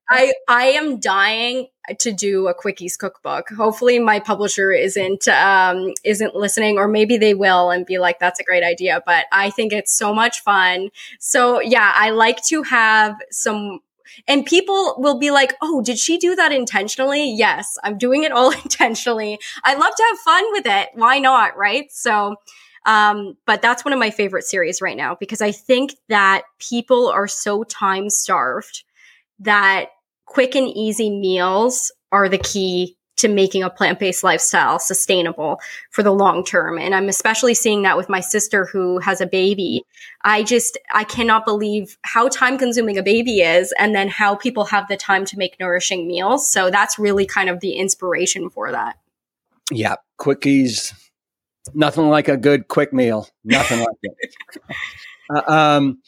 [SPEAKER 2] I I am dying to do a quickies cookbook. Hopefully, my publisher isn't um, isn't listening, or maybe they will and be like, "That's a great idea." But I think it's so much fun. So yeah, I like to have some and people will be like, Oh, did she do that intentionally? Yes, I'm doing it all [LAUGHS] intentionally. I love to have fun with it. Why not? Right. So, um, but that's one of my favorite series right now because I think that people are so time starved that quick and easy meals are the key to making a plant-based lifestyle sustainable for the long term. And i'm especially seeing that with my sister who has a baby. I just i cannot believe how time consuming a baby is and then how people have the time to make nourishing meals. So that's really kind of the inspiration for that.
[SPEAKER 1] Yeah quickies nothing like a good quick meal nothing like it uh, um,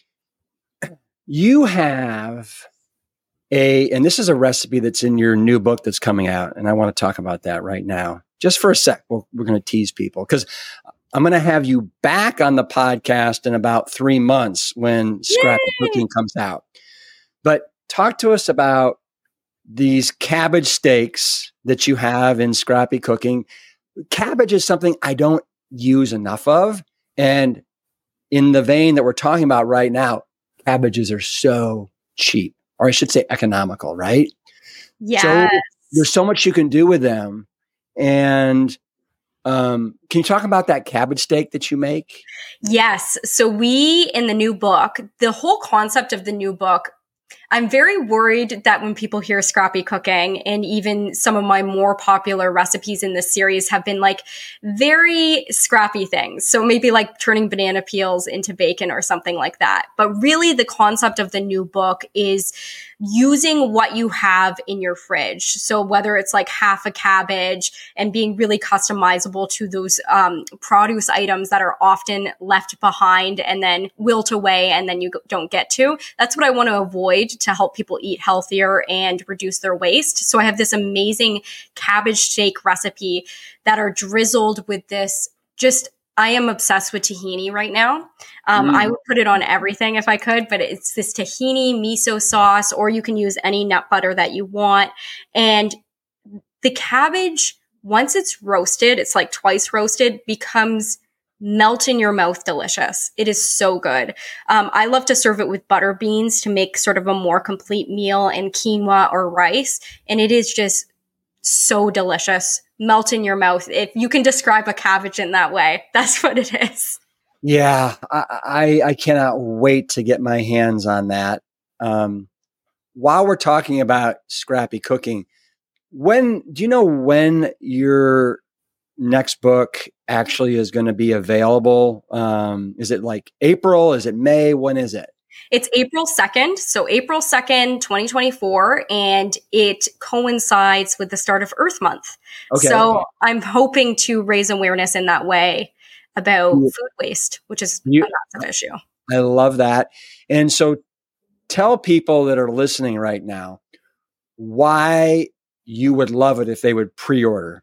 [SPEAKER 1] you have a, and this is a recipe that's in your new book that's coming out. And I want to talk about that right now, just for a sec. we we are going to tease people because I'm going to have you back on the podcast in about three months when Scrappy Cooking comes out. But talk to us about these cabbage steaks that you have in Scrappy Cooking. Cabbage is something I don't use enough of. And in the vein that we're talking about right now, cabbages are so cheap or I should say economical, right?
[SPEAKER 2] Yeah.
[SPEAKER 1] So there's so much you can do with them. And um, can you talk about that cabbage steak that you make?
[SPEAKER 2] Yes. So we in the new book, the whole concept of the new book I'm very worried that when people hear scrappy cooking and even some of my more popular recipes in this series have been like very scrappy things. So maybe like turning banana peels into bacon or something like that. But really the concept of the new book is using what you have in your fridge. So whether it's like half a cabbage and being really customizable to those um, produce items that are often left behind and then wilt away and then you don't get to, that's what I want to avoid to help people eat healthier and reduce their waste. So I have this amazing cabbage steak recipe that are drizzled with this just I am obsessed with tahini right now. Um, mm. I would put it on everything if I could, but it's this tahini miso sauce, or you can use any nut butter that you want. And the cabbage, once it's roasted, it's like twice roasted, becomes melt in your mouth delicious. It is so good. Um, I love to serve it with butter beans to make sort of a more complete meal and quinoa or rice. And it is just so delicious. Melt in your mouth. If you can describe a cabbage in that way, [LAUGHS] that's what it is.
[SPEAKER 1] Yeah, I, I, I cannot wait to get my hands on that. Um, while we're talking about scrappy cooking, when do you know when your next book actually is going to be available? Um, is it like April? Is it May? When is it?
[SPEAKER 2] It's April 2nd. So April 2nd, 2024. And it coincides with the start of Earth Month. Okay. So I'm hoping to raise awareness in that way about food waste, which is you, a massive issue.
[SPEAKER 1] I love that. And so tell people that are listening right now why you would love it if they would pre-order.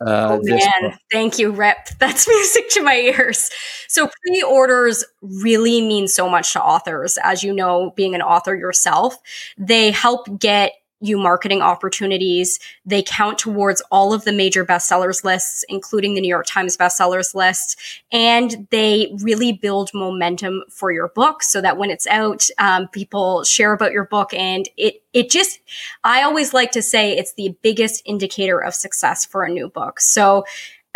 [SPEAKER 2] Uh, oh man, thank you, Rip. [LAUGHS] That's music to my ears. So pre-orders really mean so much to authors. As you know, being an author yourself, they help get you marketing opportunities. They count towards all of the major bestsellers lists, including the New York Times bestsellers list. And they really build momentum for your book so that when it's out, um, people share about your book and it, it just, I always like to say it's the biggest indicator of success for a new book. So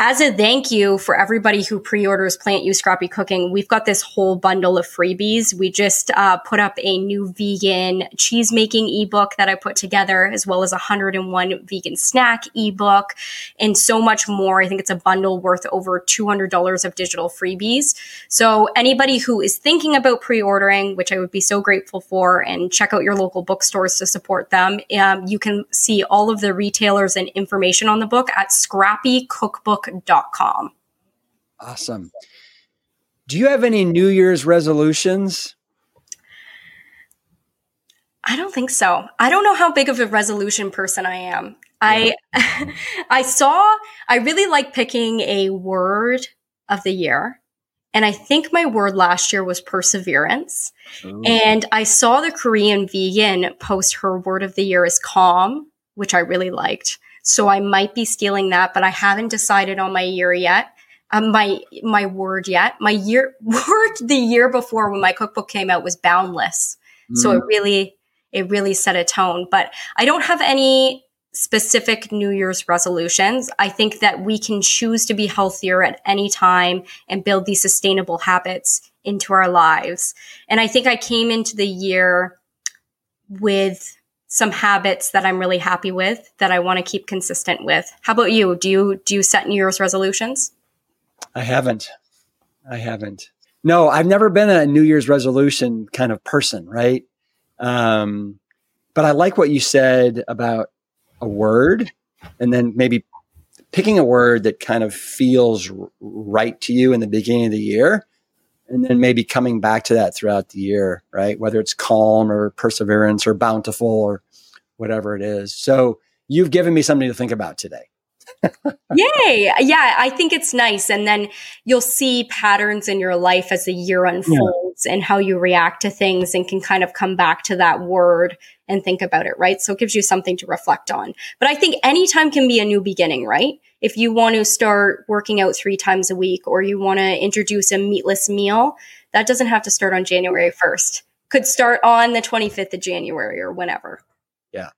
[SPEAKER 2] as a thank you for everybody who pre-orders PlantYou Scrappy Cooking, we've got this whole bundle of freebies. We just uh, put up a new vegan cheese making ebook that I put together, as well as a 101 vegan snack ebook, and so much more. I think it's a bundle worth over $200 of digital freebies. So anybody who is thinking about pre-ordering, which I would be so grateful for, and check out your local bookstores to support them, um, you can see all of the retailers and information on the book at Scrappy Cookbook com.
[SPEAKER 1] Awesome. Do you have any New Year's resolutions?
[SPEAKER 2] I don't think so. I don't know how big of a resolution person I am. Yeah. I [LAUGHS] I saw I really like picking a word of the year. And I think my word last year was perseverance. Ooh. And I saw the Korean vegan post her word of the year is calm, which I really liked. So I might be stealing that, but I haven't decided on my year yet. Um, my my word yet. My year [LAUGHS] word the year before when my cookbook came out was boundless. Mm. So it really it really set a tone. But I don't have any specific New Year's resolutions. I think that we can choose to be healthier at any time and build these sustainable habits into our lives. And I think I came into the year with some habits that I'm really happy with that I want to keep consistent with. How about you? Do you do you set New Year's resolutions?
[SPEAKER 1] I haven't. I haven't. No, I've never been a New Year's resolution kind of person, right? Um, but I like what you said about a word and then maybe picking a word that kind of feels right to you in the beginning of the year and then maybe coming back to that throughout the year, right? Whether it's calm or perseverance or bountiful or whatever it is. So you've given me something to think about today. [LAUGHS]
[SPEAKER 2] Yay. Yeah, I think it's nice. And then you'll see patterns in your life as the year unfolds yeah. And how you react to things and can kind of come back to that word and think about it, right? So it gives you something to reflect on. But I think anytime can be a new beginning, right? If you want to start working out three times a week or you want to introduce a meatless meal, that doesn't have to start on January 1st. Could start on the 25th of January or whenever.
[SPEAKER 1] Yeah.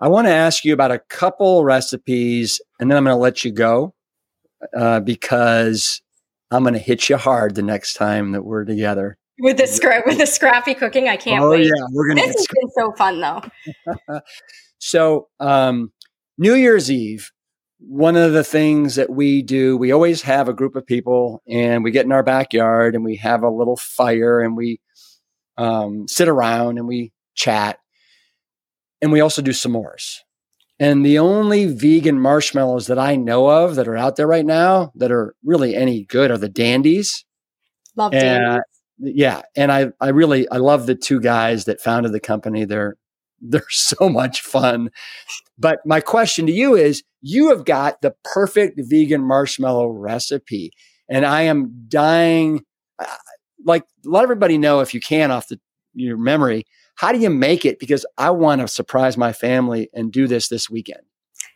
[SPEAKER 1] I want to ask you about a couple recipes and then I'm going to let you go uh, because I'm going to hit you hard the next time that we're together.
[SPEAKER 2] With the scra- [LAUGHS] with the scrappy cooking, I can't
[SPEAKER 1] oh,
[SPEAKER 2] wait.
[SPEAKER 1] yeah, we're gonna.
[SPEAKER 2] This has been so fun though. [LAUGHS]
[SPEAKER 1] so, um, New Year's Eve, one of the things that we do, we always have a group of people, and we get in our backyard and we have a little fire, and we um, sit around and we chat, and we also do s'mores. And the only vegan marshmallows that I know of that are out there right now that are really any good are the Dandies.
[SPEAKER 2] Love Dandies.
[SPEAKER 1] yeah, and I I really I love the two guys that founded the company. They're [LAUGHS] they're so much fun. But my question to you is you have got the perfect vegan marshmallow recipe and I am dying uh, like let everybody know if you can off the your memory how do you make it? Because I want to surprise my family and do this this weekend.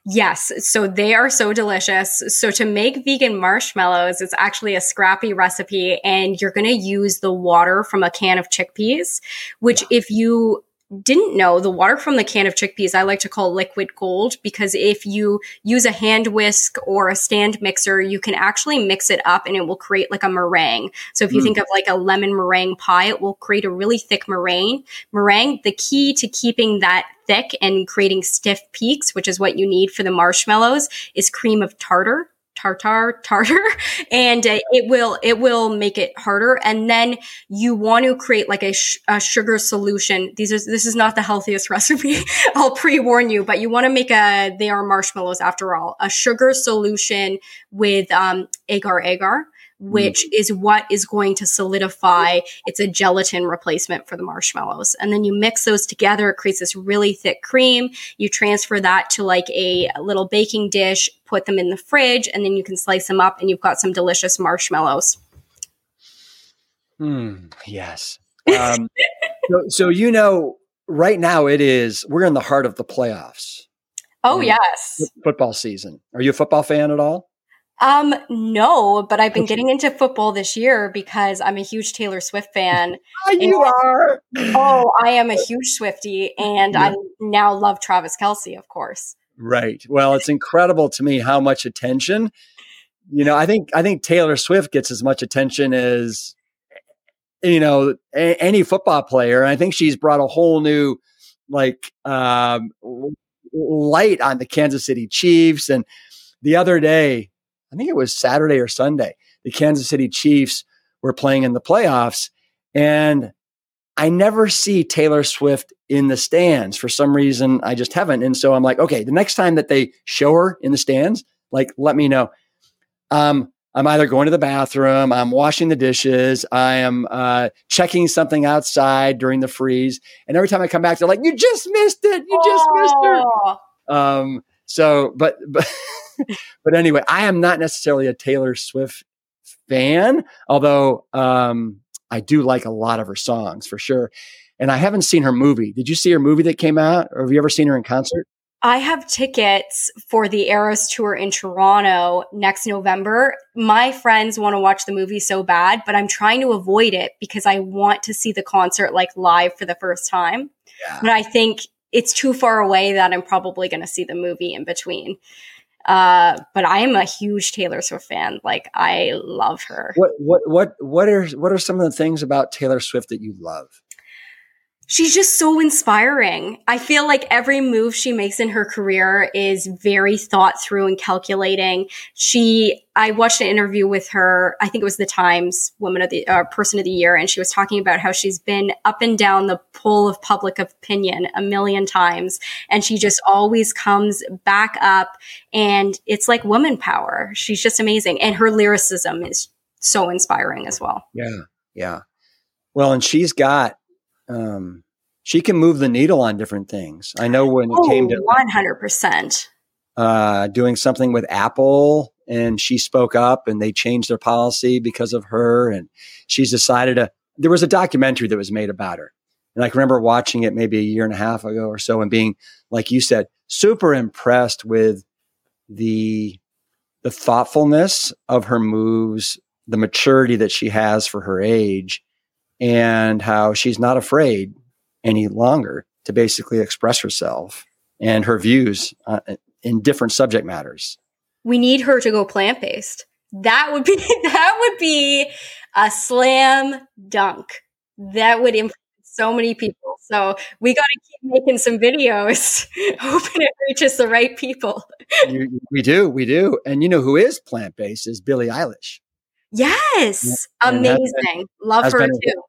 [SPEAKER 2] Yes. So they are so delicious. So to make vegan marshmallows, it's actually a scrappy recipe and you're going to use the water from a can of chickpeas, which if you didn't know the water from the can of chickpeas I like to call liquid gold because if you use a hand whisk or a stand mixer, you can actually mix it up and it will create like a meringue. So if you mm. think of like a lemon meringue pie, it will create a really thick meringue. Meringue, the key to keeping that thick and creating stiff peaks, which is what you need for the marshmallows, is cream of tartar tartar tartar [LAUGHS] and uh, it will it will make it harder and then you want to create like a, sh- a sugar solution these are this is not the healthiest [LAUGHS] recipe i'll pre-warn you but you want to make a they are marshmallows after all a sugar solution with um, agar agar which mm. is what is going to solidify. It's a gelatin replacement for the marshmallows. And then you mix those together. It creates this really thick cream. You transfer that to like a little baking dish, put them in the fridge, and then you can slice them up and you've got some delicious marshmallows.
[SPEAKER 1] Hmm. Yes. Um, so, so, you know, right now it is, we're in the heart of the playoffs.
[SPEAKER 2] Oh, yes.
[SPEAKER 1] Football season. Are you a football fan at all?
[SPEAKER 2] Um, no, but I've been getting into football this year because I'm a huge Taylor Swift fan. [LAUGHS]
[SPEAKER 1] you and, are.
[SPEAKER 2] Oh, I am a huge Swiftie, and yeah. I now love Travis Kelce, of course.
[SPEAKER 1] Right. Well, it's incredible to me how much attention. You know, I think I think Taylor Swift gets as much attention as you know a, any football player. And I think she's brought a whole new like um, light on the Kansas City Chiefs. And the other day, I think it was Saturday or Sunday, the Kansas City Chiefs were playing in the playoffs. And I never see Taylor Swift in the stands. For some reason, I just haven't. And so I'm like, okay, the next time that they show her in the stands, like, let me know. Um, I'm either going to the bathroom, I'm washing the dishes, I am uh, checking something outside during the freeze, and every time I come back, they're like, "You just missed it! You just missed her." Um, so, but but [LAUGHS] but anyway, I am not necessarily a Taylor Swift fan, although um, I do like a lot of her songs for sure. And I haven't seen her movie. Did you see her movie that came out, or have you ever seen her in concert?
[SPEAKER 2] I have tickets for the Eras tour in Toronto next November. My friends want to watch the movie so bad, but I'm trying to avoid it because I want to see the concert like live for the first time. Yeah. But I think it's too far away that I'm probably going to see the movie in between. Uh, but I am a huge Taylor Swift fan. Like I love her.
[SPEAKER 1] What what what what are what are some of the things about Taylor Swift that you love?
[SPEAKER 2] She's just so inspiring. I feel like every move she makes in her career is very thought through and calculating. She, I watched an interview with her. I think it was the Times Woman of the uh, Person of the Year, and she was talking about how she's been up and down the pole of public opinion a million times, and she just always comes back up. And it's like woman power. She's just amazing, and her lyricism is so inspiring as well.
[SPEAKER 1] Yeah, yeah. Well, and she's got um, she can move the needle on different things. I know when it oh, came to
[SPEAKER 2] one hundred percent
[SPEAKER 1] uh, doing something with Apple, and she spoke up, and they changed their policy because of her, and she's decided to. There was a documentary that was made about her, and I can remember watching it maybe a year and a half ago or so, and being like you said, super impressed with the the thoughtfulness of her moves, the maturity that she has for her age, and how she's not afraid any longer to basically express herself and her views uh, in different subject matters.
[SPEAKER 2] We need her to go plant based. That would be [LAUGHS] that would be a slam dunk. That would influence so many people. So we got to keep making some videos, [LAUGHS] hoping it reaches the right people.
[SPEAKER 1] you, we do, we do, and you know who is plant based is Billie Eilish.
[SPEAKER 2] Yes, yeah. amazing. Been, Love her too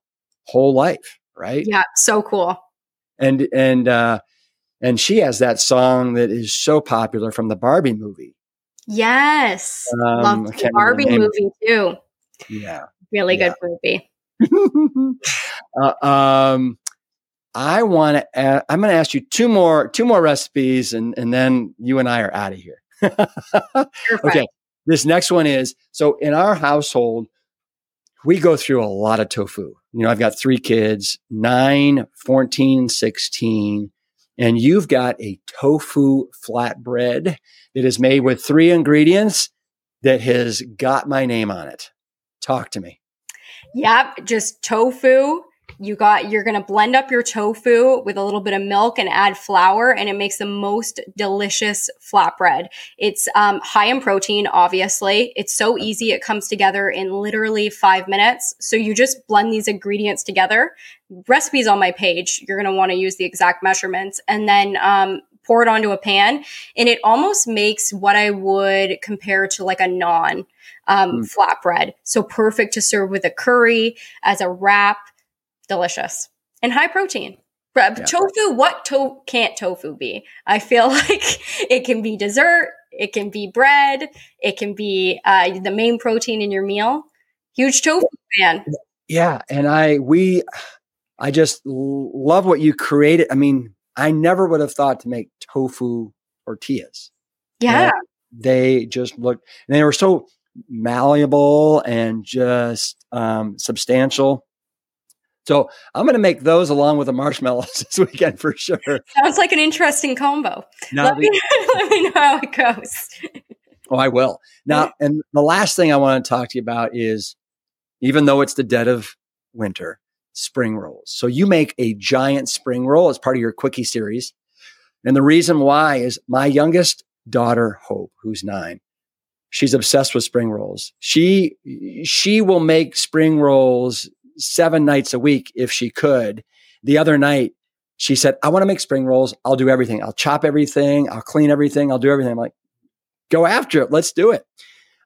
[SPEAKER 1] whole life, right?
[SPEAKER 2] Yeah, so cool.
[SPEAKER 1] And and uh and she has that song that is so popular from the Barbie movie. Yes.
[SPEAKER 2] Um, Love the Barbie movie too.
[SPEAKER 1] Yeah.
[SPEAKER 2] Really yeah. good movie. [LAUGHS]
[SPEAKER 1] uh, um I want to. I'm going to ask you two more two more recipes, and and then you and I are out of here. [LAUGHS] okay. This next one is so in our household, we go through a lot of tofu. You know, I've got three kids, nine, 14, 16, and you've got a tofu flatbread that is made with three ingredients that has got my name on it. Talk to me.
[SPEAKER 2] Yep, just tofu, you got you're going to blend up your tofu with a little bit of milk and add flour and it makes the most delicious flatbread it's um, high in protein obviously. It's so easy it comes together in literally five minutes. So you just blend these ingredients together. Recipes on my page. You're going to want to use the exact measurements. And then um, pour it onto a pan and it almost makes what i would compare to like a naan um, mm. flatbread so perfect to serve with a curry as a wrap delicious and high protein. Yeah. Tofu, what to- can't tofu be? I feel [LAUGHS] like it can be dessert, it can be bread, it can be uh, the main protein in your meal. Huge tofu fan.
[SPEAKER 1] Yeah, and I we I just love what you created. I mean, I never would have thought to make tofu tortillas.
[SPEAKER 2] Yeah. And
[SPEAKER 1] they just looked and they were so malleable and just um, substantial. So I'm going to make those along with the marshmallows [LAUGHS] this weekend for sure.
[SPEAKER 2] Sounds like an interesting combo. Now let, the, me, [LAUGHS] let me know how it goes.
[SPEAKER 1] Oh, I will. Now, [LAUGHS] and the last thing I want to talk to you about is even though it's the dead of winter, spring rolls. So you make a giant spring roll as part of your quickie series. And the reason why is my youngest daughter, Hope, who's nine, she's obsessed with spring rolls. She, she will make spring rolls seven nights a week if she could. The other night, she said, I want to make spring rolls. I'll do everything. I'll chop everything. I'll clean everything. I'll do everything. I'm like, go after it. Let's do it.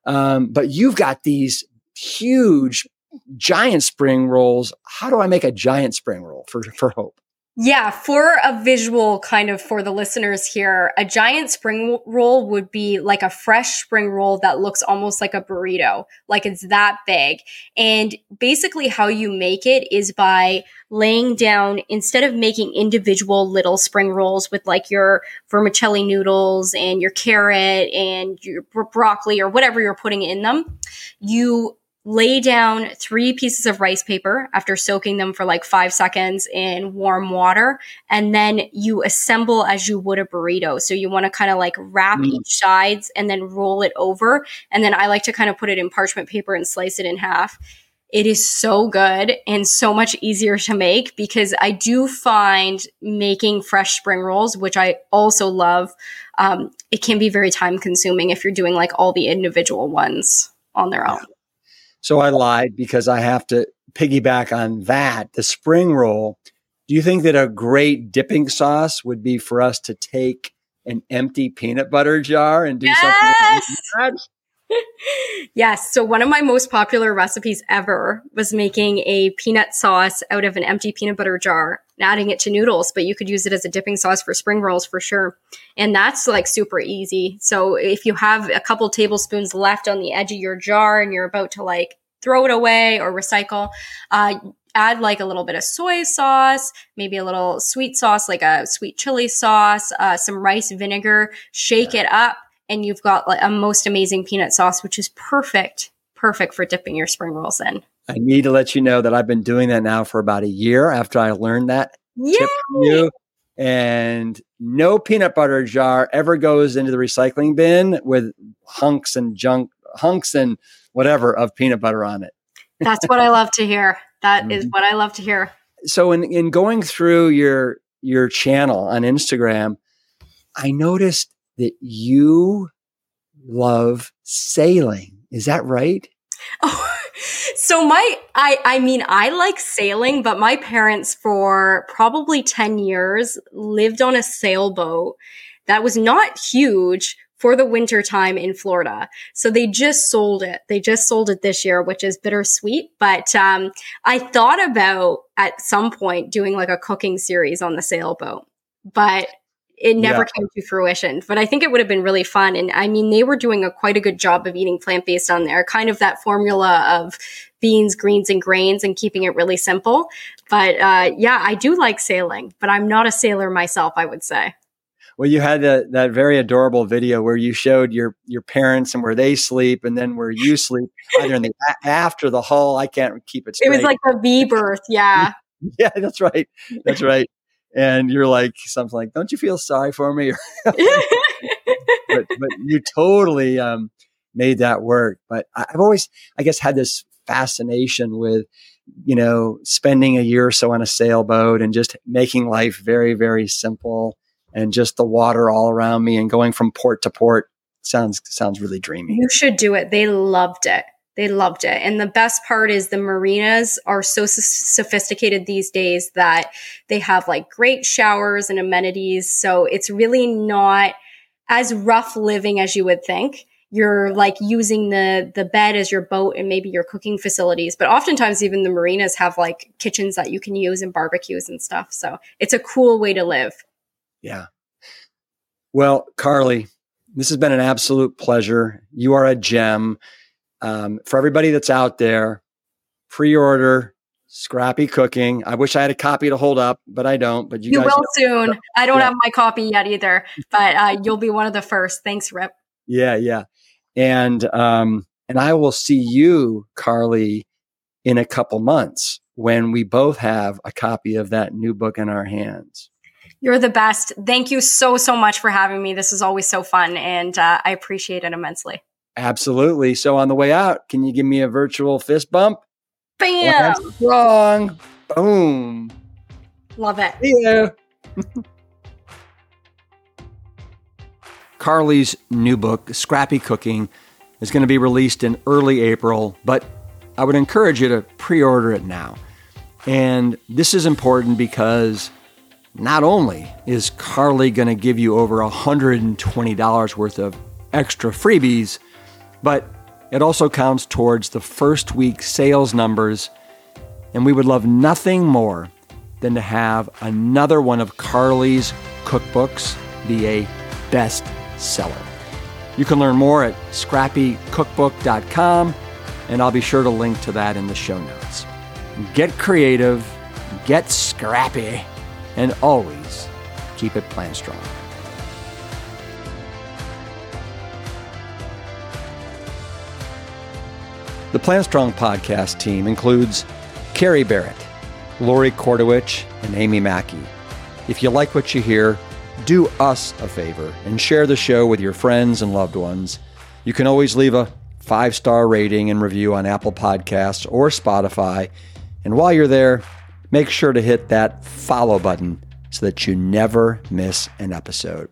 [SPEAKER 1] Um, but you've got these huge, giant spring rolls. How do I make a giant spring roll for, for Hope?
[SPEAKER 2] Yeah, for a visual kind of for the listeners here, a giant spring roll would be like a fresh spring roll that looks almost like a burrito, like it's that big. And basically, how you make it is by laying down, instead of making individual little spring rolls with like your vermicelli noodles and your carrot and your broccoli or whatever you're putting in them, you lay down three pieces of rice paper after soaking them for like five seconds in warm water. And then you assemble as you would a burrito. So you want to kind of like wrap mm. each sides and then roll it over. And then I like to kind of put it in parchment paper and slice it in half. It is so good and so much easier to make because I do find making fresh spring rolls, which I also love, um, it can be very time consuming if you're doing like all the individual ones on their own.
[SPEAKER 1] So I lied because I have to piggyback on that. The spring roll. Do you think that a great dipping sauce would be for us to take an empty peanut butter jar and do yes! something like
[SPEAKER 2] that? yes. So one of my most popular recipes ever was making a peanut sauce out of an empty peanut butter jar and adding it to noodles, but you could use it as a dipping sauce for spring rolls for sure. And that's like super easy. So if you have a couple tablespoons left on the edge of your jar and you're about to like throw it away or recycle, uh, add like a little bit of soy sauce, maybe a little sweet sauce, like a sweet chili sauce, uh, some rice vinegar, shake it up, and you've got like a most amazing peanut sauce, which is perfect, perfect for dipping your spring rolls in.
[SPEAKER 1] I need to let you know that I've been doing that now for about a year after I learned that Yay! tip from you. And no peanut butter jar ever goes into the recycling bin with hunks and junk, hunks and whatever of peanut butter on it.
[SPEAKER 2] That's what I love to hear. That mm-hmm. is what I love to hear.
[SPEAKER 1] So in, in going through your your channel on Instagram, I noticed that you love sailing. Is that right? [LAUGHS]
[SPEAKER 2] Oh, so my I I mean I like sailing, but my parents for probably 10 years lived on a sailboat that was not huge for the winter time in Florida. So they just sold it. They just sold it this year, which is bittersweet. But um, I thought about at some point doing like a cooking series on the sailboat, but it never yeah. came to fruition. But I think it would have been really fun. And I mean, they were doing a quite a good job of eating plant based on there, kind of that formula of beans, greens, and grains and keeping it really simple. But uh, yeah, I do like sailing, but I'm not a sailor myself, I would say.
[SPEAKER 1] Well, you had that that very adorable video where you showed your your parents and where they sleep, and then where you sleep, either in the after the hull. I can't keep it straight.
[SPEAKER 2] It was like a V berth, yeah. [LAUGHS]
[SPEAKER 1] yeah, that's right. That's right. And you're like something like, "Don't you feel sorry for me?" [LAUGHS] but, but you totally um, made that work. But I've always, I guess, had this fascination with you know spending a year or so on a sailboat and just making life very very simple and just the water all around me and going from port to port sounds sounds really dreamy.
[SPEAKER 2] You should do it. They loved it. They loved it. And the best part is the marinas are so sophisticated these days that they have like great showers and amenities. So it's really not as rough living as you would think. You're like using the the bed as your boat and maybe your cooking facilities, but oftentimes even the marinas have like kitchens that you can use and barbecues and stuff. So it's a cool way to live.
[SPEAKER 1] Yeah. Well, Carleigh, this has been an absolute pleasure. You are a gem. Um, for everybody that's out there, pre-order Scrappy Cooking. I wish I had a copy to hold up, but I don't. But you,
[SPEAKER 2] you will
[SPEAKER 1] know.
[SPEAKER 2] soon. I don't
[SPEAKER 1] Yeah.
[SPEAKER 2] have my copy yet either, but uh, you'll be one of the first. Thanks, Rip.
[SPEAKER 1] Yeah, yeah. And um, and I will see you, Carleigh, in a couple months when we both have a copy of that new book in our hands.
[SPEAKER 2] You're the best. Thank you so, so much for having me. This is always so fun, and uh, I appreciate it immensely.
[SPEAKER 1] Absolutely. So on the way out, can you give me a virtual fist bump?
[SPEAKER 2] Bam!
[SPEAKER 1] Wrong. Boom.
[SPEAKER 2] Love it.
[SPEAKER 1] See ya. Carleigh's new book, Scrappy Cooking, is going to be released in early April, but I would encourage you to pre order it now. And this is important because not only is Carleigh going to give you over $120 worth of extra freebies, but it also counts towards the first week sales numbers. And we would love nothing more than to have another one of Carleigh's cookbooks be a best seller. You can learn more at scrappycookbook.com, and I'll be sure to link to that in the show notes. Get creative, get scrappy, and always keep it Plant Strong. The Plant Strong podcast team includes Carrie Barrett, Lori Kordowich, and Amy Mackey. If you like what you hear, do us a favor and share the show with your friends and loved ones. You can always leave a five star rating and review on Apple Podcasts or Spotify. And while you're there, make sure to hit that follow button so that you never miss an episode.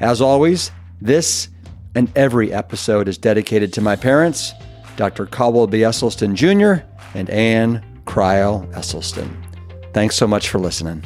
[SPEAKER 1] As always, this and every episode is dedicated to my parents, Dr. Caldwell B. Esselstyn Jr. and Ann Crile Esselstyn. Thanks so much for listening.